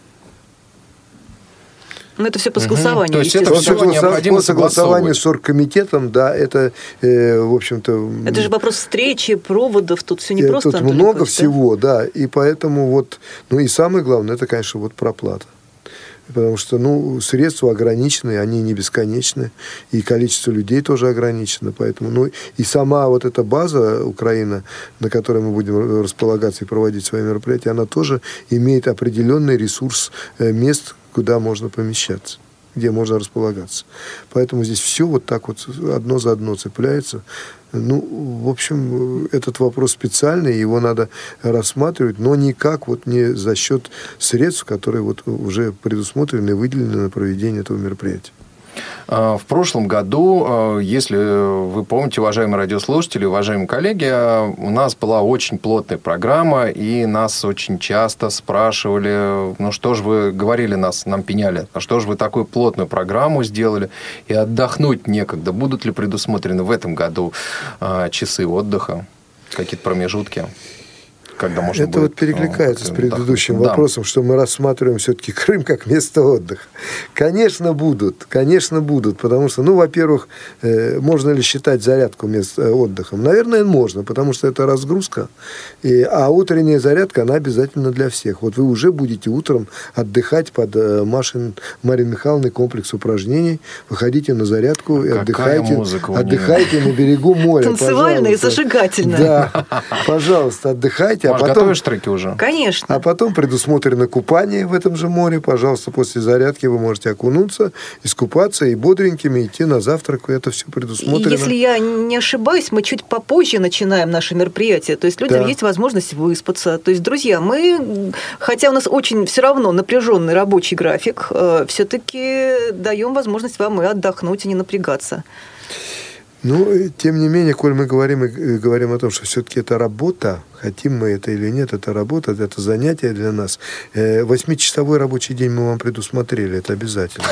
Ну, это все по согласованию, То есть это необходимо по согласованию согласовывать. с оргкомитетом, да, это, э, в общем-то... Это же вопрос встречи, проводов, тут все не э, просто. Тут Анатолий много да? всего, да, и поэтому вот... Ну и самое главное, это, конечно, вот проплата. Потому что, ну, средства ограничены, они не бесконечны, и количество людей тоже ограничено, поэтому, ну, и сама вот эта база Украина, на которой мы будем располагаться и проводить свои мероприятия, она тоже имеет определенный ресурс э, мест, куда можно помещаться где можно располагаться. Поэтому здесь все вот так вот одно за одно цепляется. Ну, в общем, этот вопрос специальный, его надо рассматривать, но никак вот не за счет средств, которые вот уже предусмотрены и выделены на проведение этого мероприятия. А, В прошлом году, а, если вы помните, уважаемые радиослушатели, уважаемые коллеги, а, у нас была очень плотная программа, и нас очень часто спрашивали, ну что же вы говорили нас, нам пеняли, а что же вы такую плотную программу сделали, и отдохнуть некогда. Будут ли предусмотрены в этом году часы отдыха, какие-то промежутки? Когда можно Это будет, вот перекликается а, с предыдущим Да. вопросом, что мы рассматриваем все-таки Крым как место отдыха. Конечно, будут, конечно, будут, потому что, ну, во-первых, э, можно ли считать зарядку мест э, отдыхом? Наверное, можно, потому что это разгрузка, и, а утренняя зарядка, она обязательно для всех. Вот вы уже будете утром отдыхать под э, Машин Марии Михайловны комплекс упражнений, выходите на зарядку и Какая отдыхайте, отдыхайте на берегу моря. Танцевально и зажигательно. Да, пожалуйста, отдыхайте. Маш, а потом, готовишь треки уже? Конечно. а потом предусмотрено купание в этом же море. Пожалуйста, после зарядки вы можете окунуться, искупаться и бодренькими идти на завтрак. Это все И предусмотрено. если я не ошибаюсь, мы чуть попозже начинаем наше мероприятие. То есть людям Да. есть возможность выспаться. То есть, друзья, мы, хотя у нас очень все равно напряженный рабочий график, все-таки даем возможность вам и отдохнуть, и не напрягаться. Ну, тем не менее, коль мы говорим, и, говорим о том, что все-таки это работа, хотим мы это или нет, это работа, это занятие для нас. Э, Восьмичасовой рабочий день мы вам предусмотрели, это обязательно.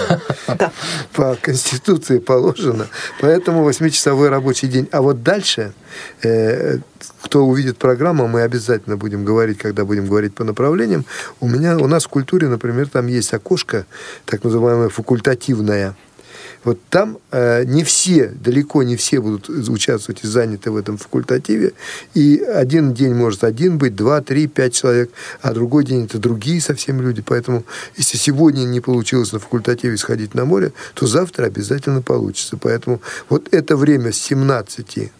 (laughs) По Конституции положено. Поэтому восьмичасовой рабочий день. А вот дальше, э, кто увидит программу, мы обязательно будем говорить, когда будем говорить по направлениям. У меня, у нас в культуре, например, там есть окошко, так называемое факультативное. Вот там э, не все, далеко не все будут участвовать и заняты в этом факультативе. И один день может один быть, два, три, пять человек, а другой день это другие совсем люди. Поэтому, если сегодня не получилось на факультативе сходить на море, то завтра обязательно получится. Поэтому вот это время с 17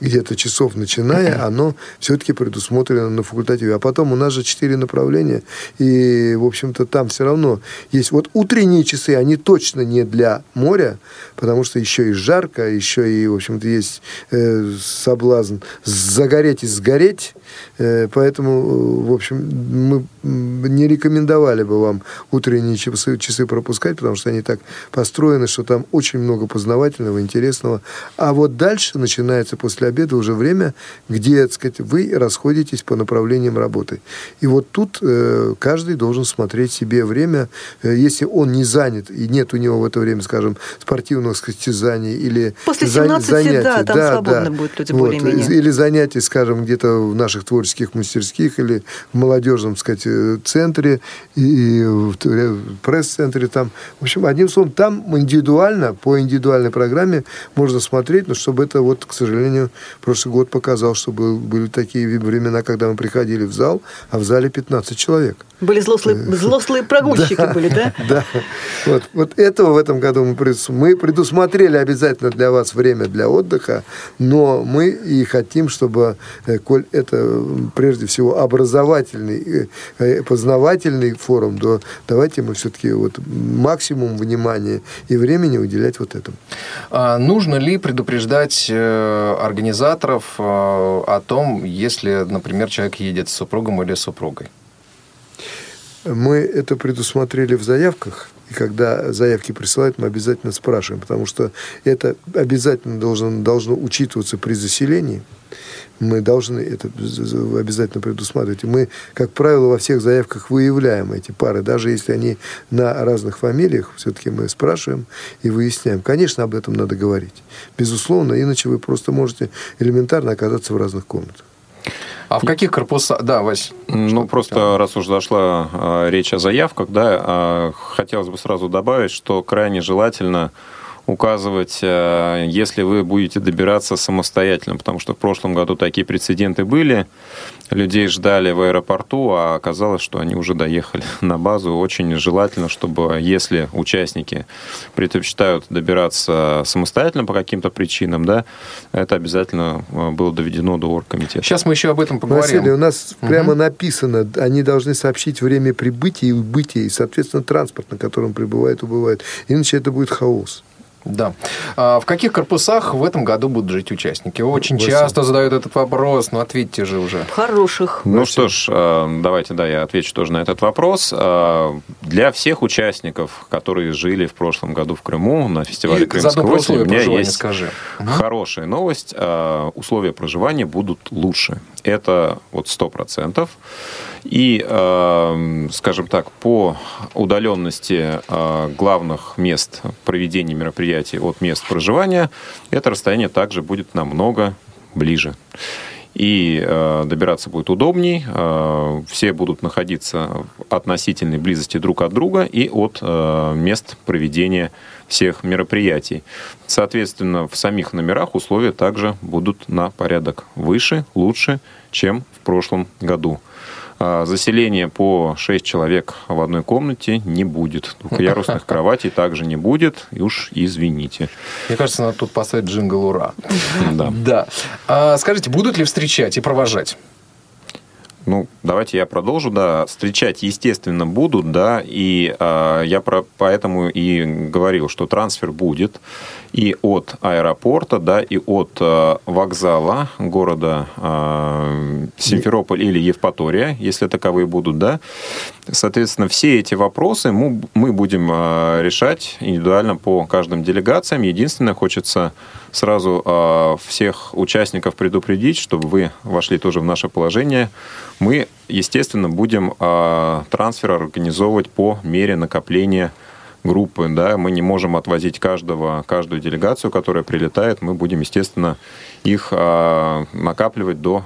где-то часов начиная, оно все-таки предусмотрено на факультативе. А потом у нас же четыре направления, и, в общем-то, там все равно есть... Вот утренние часы, они точно не для моря, потому что еще и жарко, еще и, в общем-то, есть э, соблазн загореть и сгореть, Э, поэтому, э, в общем, мы не рекомендовали бы вам утренние часы, часы пропускать, потому что они так построены, что там очень много познавательного, интересного. А вот дальше начинается после обеда уже время, где, так сказать, вы расходитесь по направлениям работы. И вот тут э, каждый должен смотреть себе время, э, если он не занят и нет у него в это время, скажем, спортивного состязания или После за- 17, занятий. да, там свободно будут люди более-менее. Или занятий, скажем, где-то в наших творческих мастерских или в молодежном, так сказать, э, центре и в т- пресс-центре там. В общем, одним словом, там индивидуально, по индивидуальной программе можно смотреть, но чтобы это вот, к сожалению, прошлый год показал, что был- были такие времена, когда мы приходили в зал, а в зале 15 человек. Были злослые, (laughs) злослые прогульщики были, да? (laughs) Да. Вот, вот этого в этом году мы, предус- мы предусмотрели обязательно для вас время для отдыха, но мы и хотим, чтобы, э, коль это прежде всего образовательный, э, э, познавательный форум, то давайте мы все-таки вот максимум внимания и времени уделять вот этому. А нужно ли предупреждать э, организаторов э, о том, если, например, человек едет с супругом или супругой? Мы это предусмотрели в заявках, и когда заявки присылают, мы обязательно спрашиваем, потому что это обязательно должно, должно учитываться при заселении. Мы должны это обязательно предусматривать. Мы, как правило, во всех заявках выявляем эти пары, даже если они на разных фамилиях, все-таки мы спрашиваем и выясняем. Конечно, об этом надо говорить. Безусловно, иначе вы просто можете элементарно оказаться в разных комнатах. А в каких корпусах... Да, Вась. Ну, просто раз уж зашла э, речь о заявках, да, э, хотелось бы сразу добавить, что крайне желательно указывать, э, если вы будете добираться самостоятельно, потому что в прошлом году такие прецеденты были. Людей ждали в аэропорту, а оказалось, что они уже доехали (laughs) на базу. Очень желательно, чтобы если участники предпочитают добираться самостоятельно по каким-то причинам, да, это обязательно э, было доведено до оргкомитета. Сейчас мы еще об этом поговорим. Василий, у нас прямо написано, они должны сообщить время прибытия и убытия, и, соответственно, транспорт, на котором прибывает, убывает. Иначе это будет хаос. Да. А в каких корпусах в этом году будут жить участники? Очень Вася. часто задают этот вопрос, но ответьте же уже. Хороших. Ну что ж, э, давайте, да, я отвечу тоже на этот вопрос. Э, Для всех участников, которые жили в прошлом году в Крыму на фестивале про осень, у условия меня есть скажи. хорошая новость. Э, Условия проживания будут лучше. Это вот сто процентов. И, э, скажем так, по удаленности э, главных мест проведения мероприятий от мест проживания, это расстояние также будет намного ближе. И э, добираться будет удобней, э, все будут находиться в относительной близости друг от друга и от мест проведения всех мероприятий. Соответственно, в самих номерах условия также будут на порядок выше, лучше, чем в прошлом году. А, Заселение по 6 человек в одной комнате не будет. Двухъярусных (laughs) кроватей также не будет. И уж извините. Мне кажется, надо тут поставить джингл «Ура». Да. Да. А скажите, будут ли встречать и провожать? Ну, давайте я продолжу. Да, встречать, естественно, будут, да, и а, я про, поэтому и говорил, что трансфер будет и от аэропорта, да, и от а, вокзала города а, Симферополь или Евпатория, если таковые будут, да. Соответственно, все эти вопросы мы, мы будем а, решать индивидуально по каждым делегациям. Единственное, хочется сразу а, всех участников предупредить, чтобы вы вошли тоже в наше положение. Мы, естественно, будем а, трансфер организовывать по мере накопления группы, да, мы не можем отвозить каждого, каждую делегацию, которая прилетает, мы будем, естественно, их а, накапливать до,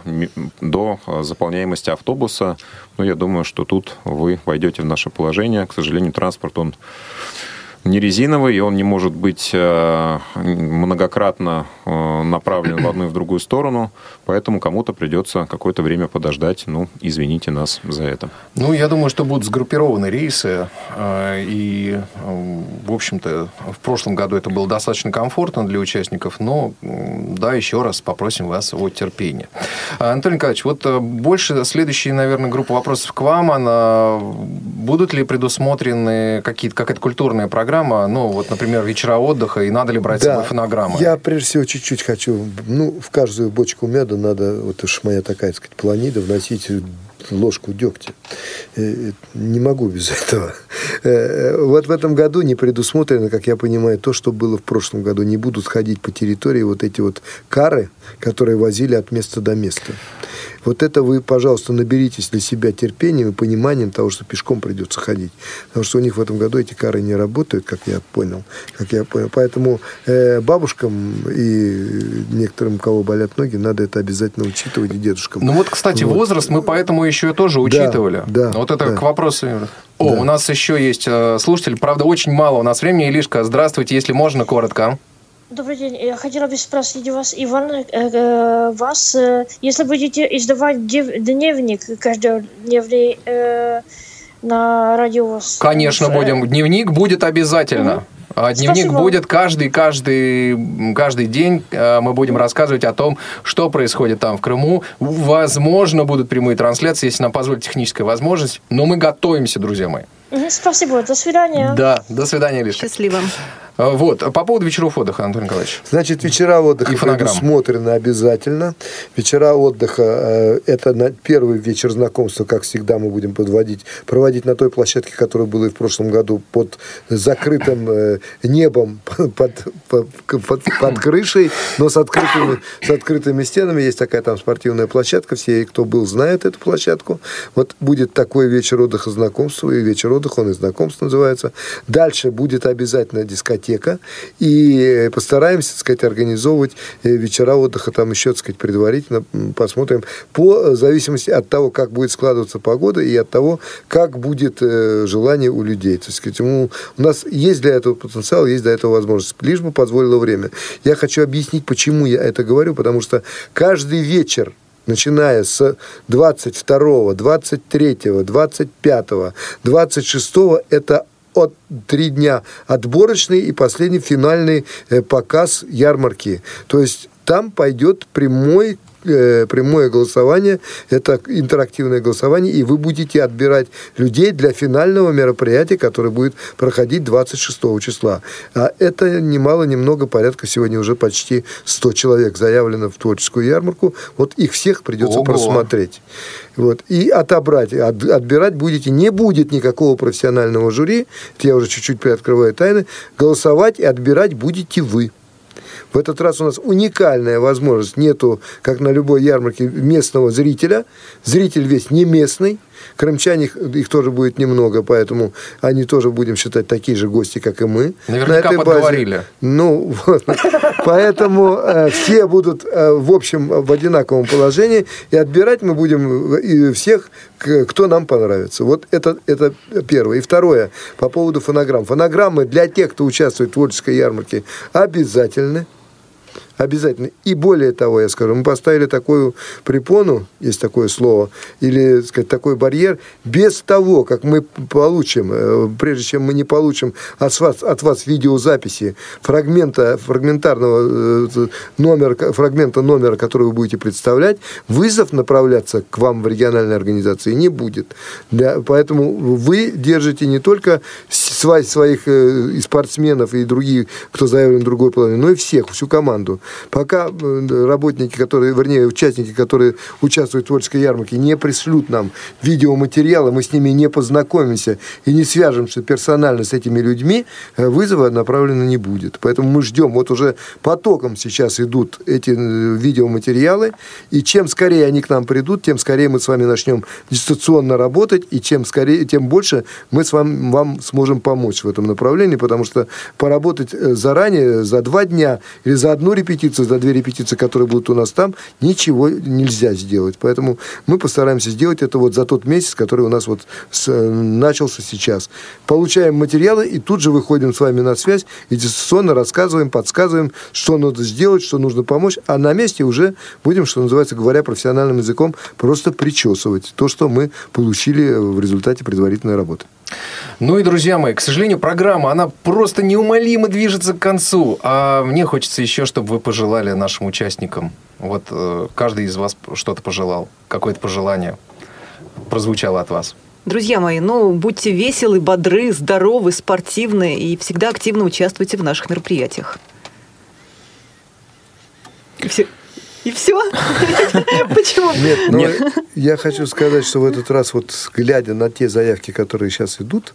до а, заполняемости автобуса. Но я думаю, что тут вы войдете в наше положение. К сожалению, транспорт, он не резиновый, и он не может быть э, многократно э, направлен в одну и в другую сторону, поэтому кому-то придется какое-то время подождать. Ну, извините нас за это. Ну, я думаю, что будут сгруппированы рейсы. э, И, в общем-то, в прошлом году это было достаточно комфортно для участников. Но, да, еще раз попросим вас о терпении. А, Анатолий Николаевич, вот больше следующая, наверное, группа вопросов к вам. Она, будут ли предусмотрены какие-то, какая-то культурная программа? Ну, вот, например, вечера отдыха, и надо ли брать с собой фонограммы? Я прежде всего чуть-чуть хочу, ну, в каждую бочку меда надо, вот уж моя такая, так сказать, планида, вносить ложку дегтя. Э, Не могу без (laughs) этого. Э, Вот в этом году не предусмотрено, как я понимаю, то, что было в прошлом году. Не будут ходить по территории вот эти вот кары, которые возили от места до места. Вот это вы, пожалуйста, наберитесь для себя терпением и пониманием того, что пешком придется ходить. Потому что у них в этом году эти кары не работают, как я понял. Как я понял. Поэтому э, бабушкам и некоторым, у кого болят ноги, надо это обязательно учитывать, и дедушкам. Ну вот, кстати, Вот. возраст мы поэтому еще и тоже учитывали. да, вот это да. к вопросу. О, Да. у нас еще есть э, слушатель, правда, очень мало у нас времени. Илишка, здравствуйте, если можно, коротко. Добрый день. Я хотела бы спросить вас, Иван, э, э, вас, э, если будете издавать дневник каждодневный э, на радио... Конечно, э, будем. Дневник будет обязательно. А Дневник Спасибо. будет каждый, каждый, каждый день. э, Мы будем рассказывать о том, что происходит там в Крыму. Возможно, будут прямые трансляции, если нам позволит техническая возможность. Но мы готовимся, друзья мои. Спасибо, до свидания. Да, до свидания, Илишка. Счастливо. Э, Вот, по поводу вечеров отдыха, Антон Николаевич. Значит, вечера отдыха И предусмотрены обязательно. Вечера отдыха э, это на первый вечер знакомства, как всегда, мы будем подводить, проводить на той площадке, которая была и в прошлом году, под закрытым э, небом, (laughs) под, под, под- под крышей, но с открытыми, с открытыми стенами. Есть такая там спортивная площадка. Все, кто был, знают эту площадку. Вот будет такой вечер отдыха знакомства, и вечер отдыха, он и знакомство называется. Дальше будет обязательно дискотека. И постараемся, так сказать, организовывать э, вечера отдыха там еще, так сказать, предварительно посмотрим по зависимости от того, как будет складываться погода и от того, как будет э, желание у людей. Так сказать, ему- у нас есть для этого потенциал, есть для этого возможность, лишь бы позволило время. Я хочу объяснить, почему я это говорю, потому что каждый вечер начиная с 22, 23, 25, 26, это от три дня отборочный и последний финальный э, показ ярмарки. То есть там пойдет прямой прямое голосование, это интерактивное голосование, и вы будете отбирать людей для финального мероприятия, которое будет проходить 26 числа. А это немало, немного, порядка сегодня уже почти 100 человек заявлено в творческую ярмарку. Вот их всех придется Ого. просмотреть. Вот. И отобрать, от- отбирать будете, не будет никакого профессионального жюри, это я уже чуть-чуть приоткрываю тайны, голосовать и отбирать будете вы. В этот раз у нас уникальная возможность. Нету, как на любой ярмарке, местного зрителя. Зритель весь не местный. Крымчане, их, их тоже будет немного, поэтому они тоже будем считать такие же гости, как и мы. Наверняка на этой базе. подговорили. Ну, вот. поэтому э, все будут, э, в общем, в одинаковом положении, и отбирать мы будем э, всех, кто нам понравится. Вот это, это первое. И второе, по поводу фонограмм. Фонограммы для тех, кто участвует в творческой ярмарке, обязательны. Обязательно. И более того, я скажу, мы поставили такую препону, есть такое слово, или так сказать, такой барьер, без того, как мы получим, э, прежде чем мы не получим от вас, от вас видеозаписи фрагмента, фрагментарного э, номера, фрагмента номера, который вы будете представлять, вызов направляться к вам в региональной организации не будет. Для- поэтому вы держите не только сва- своих э, спортсменов и других, кто заявлен в другой половине, но и всех, всю команду. Пока э, работники, которые, вернее, участники, которые участвуют в творческой ярмарке, не пришлют нам видеоматериалы, мы с ними не познакомимся и не свяжемся персонально с этими людьми, э, вызова направлено не будет. Поэтому мы ждем. Вот уже потоком сейчас идут эти э, видеоматериалы, и чем скорее они к нам придут, тем скорее мы с вами начнем дистанционно работать, и чем скорее, тем больше мы с вами вам сможем помочь в этом направлении, потому что поработать заранее, за два дня или за одну репетицию, за две репетиции, которые будут у нас там, ничего нельзя сделать. Поэтому мы постараемся сделать это вот за тот месяц, который у нас вот с- э, начался сейчас. Получаем материалы и тут же выходим с вами на связь и дистанционно рассказываем, подсказываем, что надо сделать, что нужно помочь, а на месте уже будем, что называется, говоря профессиональным языком, просто причесывать то, что мы получили в результате предварительной работы. Ну и, друзья мои, к сожалению, программа, она просто неумолимо движется к концу. А мне хочется еще, чтобы вы пожелали нашим участникам. Вот э, каждый из вас что-то пожелал, какое-то пожелание прозвучало от вас. Друзья мои, ну, будьте веселы, бодры, здоровы, спортивны и всегда активно участвуйте в наших мероприятиях. Все- И все? (laughs) Почему? Нет, но я хочу сказать, что в этот раз, вот глядя на те заявки, которые сейчас идут,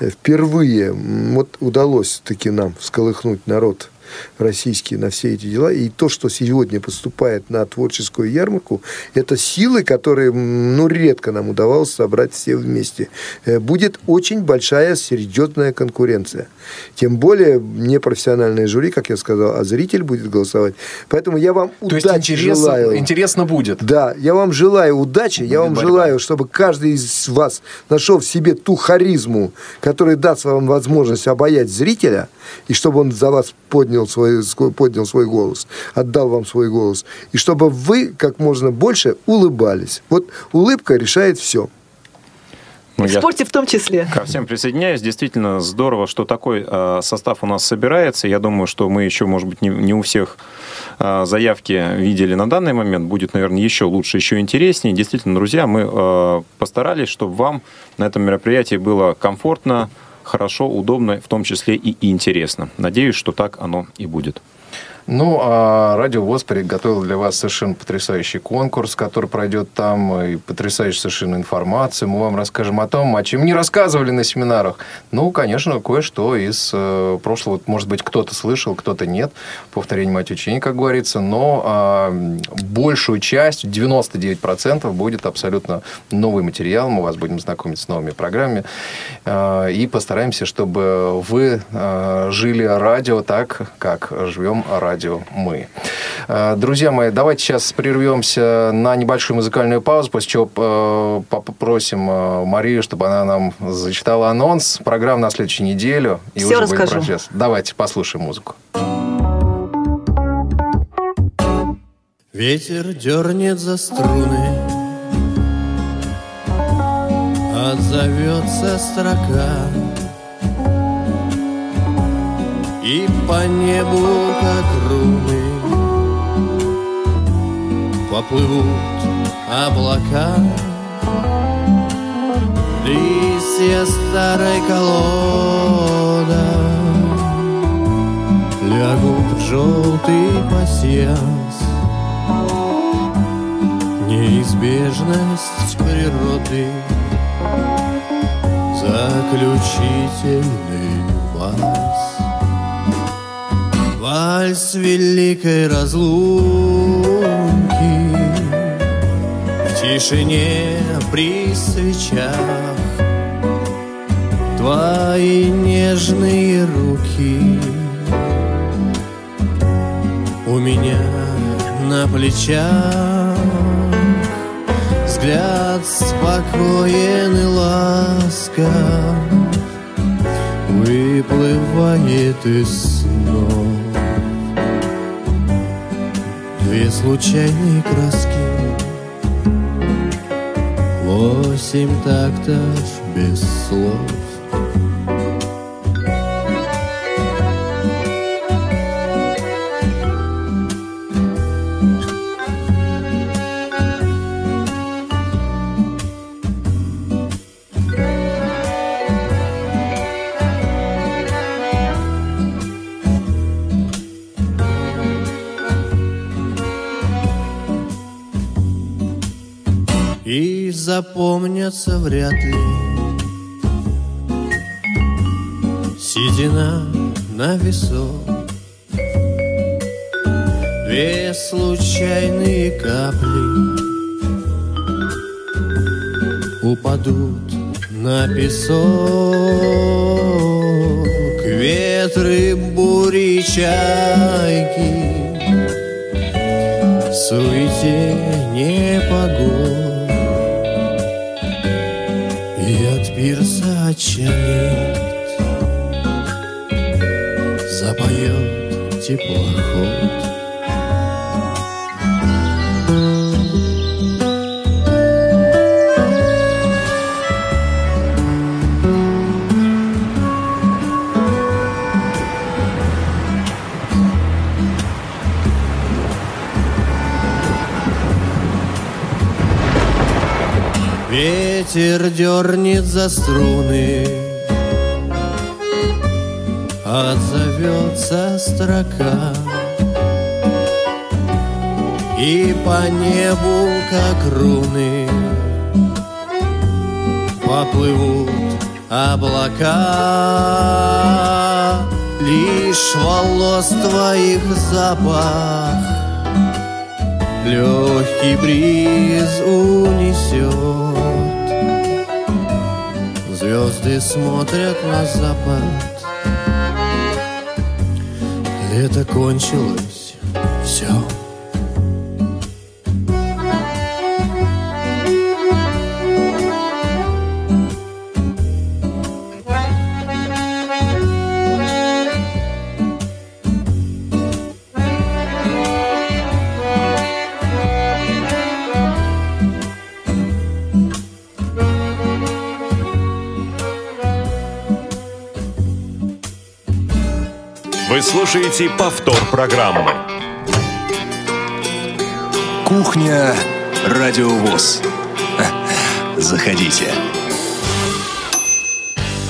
э, впервые вот удалось таки нам всколыхнуть народ российский на все эти дела. И то, что сегодня поступает на творческую ярмарку, это силы, которые, ну, редко нам удавалось собрать все вместе. Э, Будет очень большая, серьезная конкуренция. Тем более непрофессиональное жюри, как я сказал, а зритель будет голосовать. Поэтому я вам То есть удачи интересно, желаю. интересно будет. Да, я вам желаю удачи, я вам борьба. желаю, чтобы каждый из вас нашел в себе ту харизму, которая даст вам возможность обаять зрителя, и чтобы он за вас поднял свой, поднял свой голос, отдал вам свой голос, и чтобы вы как можно больше улыбались. Вот улыбка решает все. Ну, в спорте в том числе. Ко всем присоединяюсь. Действительно здорово, что такой э, состав у нас собирается. Я думаю, что мы еще, может быть, не, не у всех э, заявки видели на данный момент. Будет, наверное, еще лучше, еще интереснее. Действительно, друзья, мы э, постарались, чтобы вам на этом мероприятии было комфортно, хорошо, удобно, в том числе и интересно. Надеюсь, что так оно и будет. Ну, а Радио ВОЗ приготовил для вас совершенно потрясающий конкурс, который пройдет там, и потрясающую совершенно информацию. Мы вам расскажем о том, о чем не рассказывали на семинарах. Ну, конечно, кое-что из э, прошлого, может быть, кто-то слышал, кто-то нет. Повторение мать учения, как говорится. Но а, большую часть, 99% будет абсолютно новый материал. Мы вас будем знакомить с новыми программами. А, и постараемся, чтобы вы а, жили радио так, как живем радио мы. А, Друзья мои, давайте сейчас прервемся на небольшую музыкальную паузу, после чего э, попросим э, Марию, чтобы она нам зачитала анонс программ на следующую неделю. И Всё уже будем расскажу. прощаться. Давайте послушаем музыку. Ветер дернет за струны, Отзовется строка, И по небу, как руны, Поплывут облака. Листья старой колода Лягут в желтый пасьянс Неизбежность природы Заключительный Вальс великой разлуки В тишине при свечах Твои нежные руки У меня на плечах. Взгляд спокоен и ласков Выплывает из снов Две случайные краски. Восемь тактов без слов запомнятся вряд ли. Седина на весок Две случайные капли Упадут на песок. Ветры, бури, чайки В суете непогод И теплоход Ветер дернет за струны Отзовется строка. И по небу, как руны, Поплывут облака. Лишь волос твоих запах Легкий бриз унесет. Звезды смотрят на запад Лето кончилось, все слушаете повтор программы. Кухня Радиовоз. Заходите.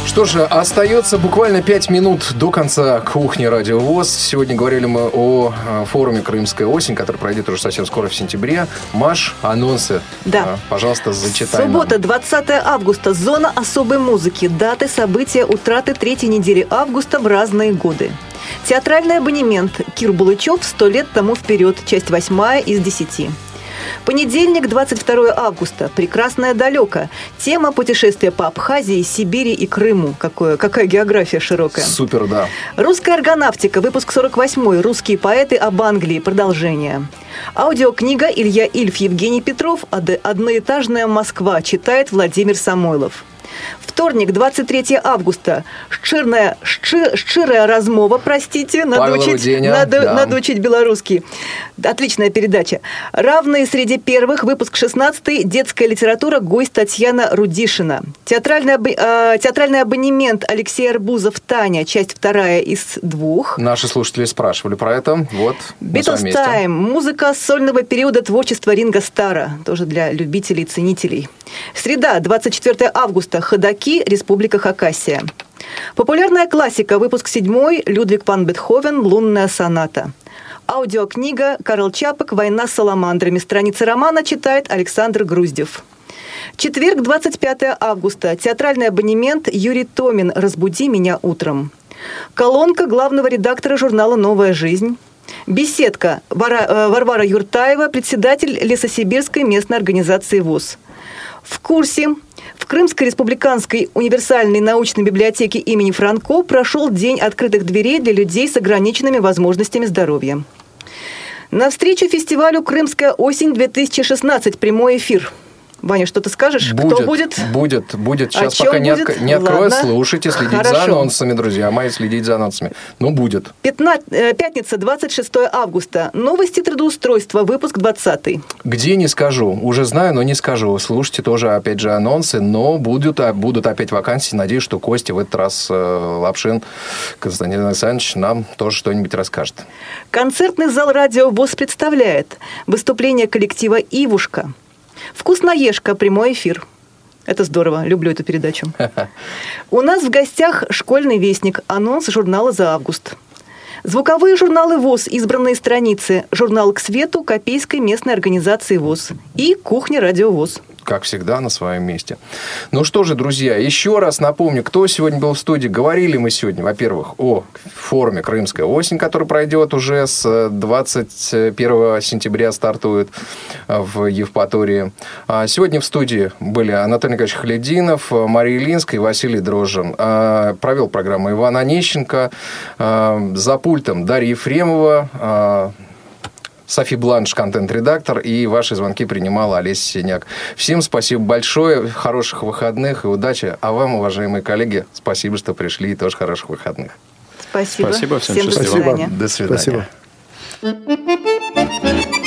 Что же, остается буквально 5 минут до конца кухни Радио ВОЗ. Сегодня говорили мы о э, форуме «Крымская осень», который пройдет уже совсем скоро в сентябре. Маш, анонсы. Да. Э, Пожалуйста, зачитай нам. Суббота, 20 августа. Зона особой музыки. Даты, события, утраты третьей недели августа в разные годы. Театральный абонемент. Кир Булычев «Сто лет тому вперед». Часть восьмая из десяти. Понедельник, 22 августа. Прекрасное далеко. Тема путешествия по Абхазии, Сибири и Крыму. Какое, какая география широкая. Супер, да. Русская органавтика, выпуск 48 Русские поэты об Англии. Продолжение. Аудиокнига Илья Ильф, Евгений Петров «Од- «Одноэтажная Москва» читает Владимир Самойлов. Вторник, 23 августа. Шчырная, шчы, шчырая размова, простите, надо Павел учить, Руденя, надо, да. надо учить белорусский. Отличная передача. Равные среди первых, выпуск 16 детская литература, гость Татьяна Рудишина. Театральный, або- э, театральный абонемент Алексей Арбузов «Таня», часть вторая из двух. Наши слушатели спрашивали про это. Вот, Битлз. Тайм. Музыка сольного периода творчества Ринга Стара. Тоже для любителей и ценителей. Среда, 24 августа. Ходаки, Республика Хакасия. Популярная классика. Выпуск 7. Людвиг ван Бетховен. Лунная соната. Аудиокнига Карл Чапок «Война с саламандрами». Страницы романа читает Александр Груздев. Четверг, 25 августа. Театральный абонемент Юрий Томин «Разбуди меня утром». Колонка главного редактора журнала «Новая жизнь». Беседка э, Варвара Юртаева, председатель Лесосибирской местной организации ВОЗ. В курсе Крымской республиканской универсальной научной библиотеке имени Франко прошел День открытых дверей для людей с ограниченными возможностями здоровья. На встречу фестивалю «Крымская осень-2016» прямой эфир. Ваня, что ты скажешь? Кто будет? Будет, будет. Сейчас пока не, будет? отк- не открою, Ладно. слушайте, следите за Хорошо. анонсами, друзья мои, следить за анонсами. Ну, будет. Пятна- э, Пятница, 26 августа. Новости трудоустройства, выпуск 20. Где не скажу. Уже знаю, но не скажу. Слушайте тоже, опять же, анонсы, но будут, а, будут опять вакансии. Надеюсь, что Костя в этот раз э, Лапшин Константин Александрович нам тоже что-нибудь расскажет. Концертный зал «Радио ВОЗ» представляет выступление коллектива «Ивушка». «Вкусноежка», прямой эфир. Это здорово, люблю эту передачу. (laughs) У нас в гостях «Школьный вестник», анонс журнала за август. Звуковые журналы ВОЗ, избранные страницы, журнал «К свету» Копейской местной организации ВОЗ и «Кухня Радио ВОЗ». Как всегда, на своем месте. Ну что же, друзья, еще раз напомню, кто сегодня был в студии. Говорили мы сегодня, во-первых, о форуме «Крымская осень», который пройдет уже с 21 сентября, стартует в Евпатории. А Сегодня в студии были Анатолий Николаевич Халидинов, Мария Ильинская и Василий Дрожжин. А, Провел программу Иван Онищенко. За пультом Дарья Ефремова, а, Софи Бланш, контент-редактор, и ваши звонки принимала Олеся Синяк. Всем спасибо большое, хороших выходных и удачи. А вам, уважаемые коллеги, спасибо, что пришли, и тоже хороших выходных. Спасибо. Спасибо, всем Всем до счастливо. свидания. До свидания. Спасибо.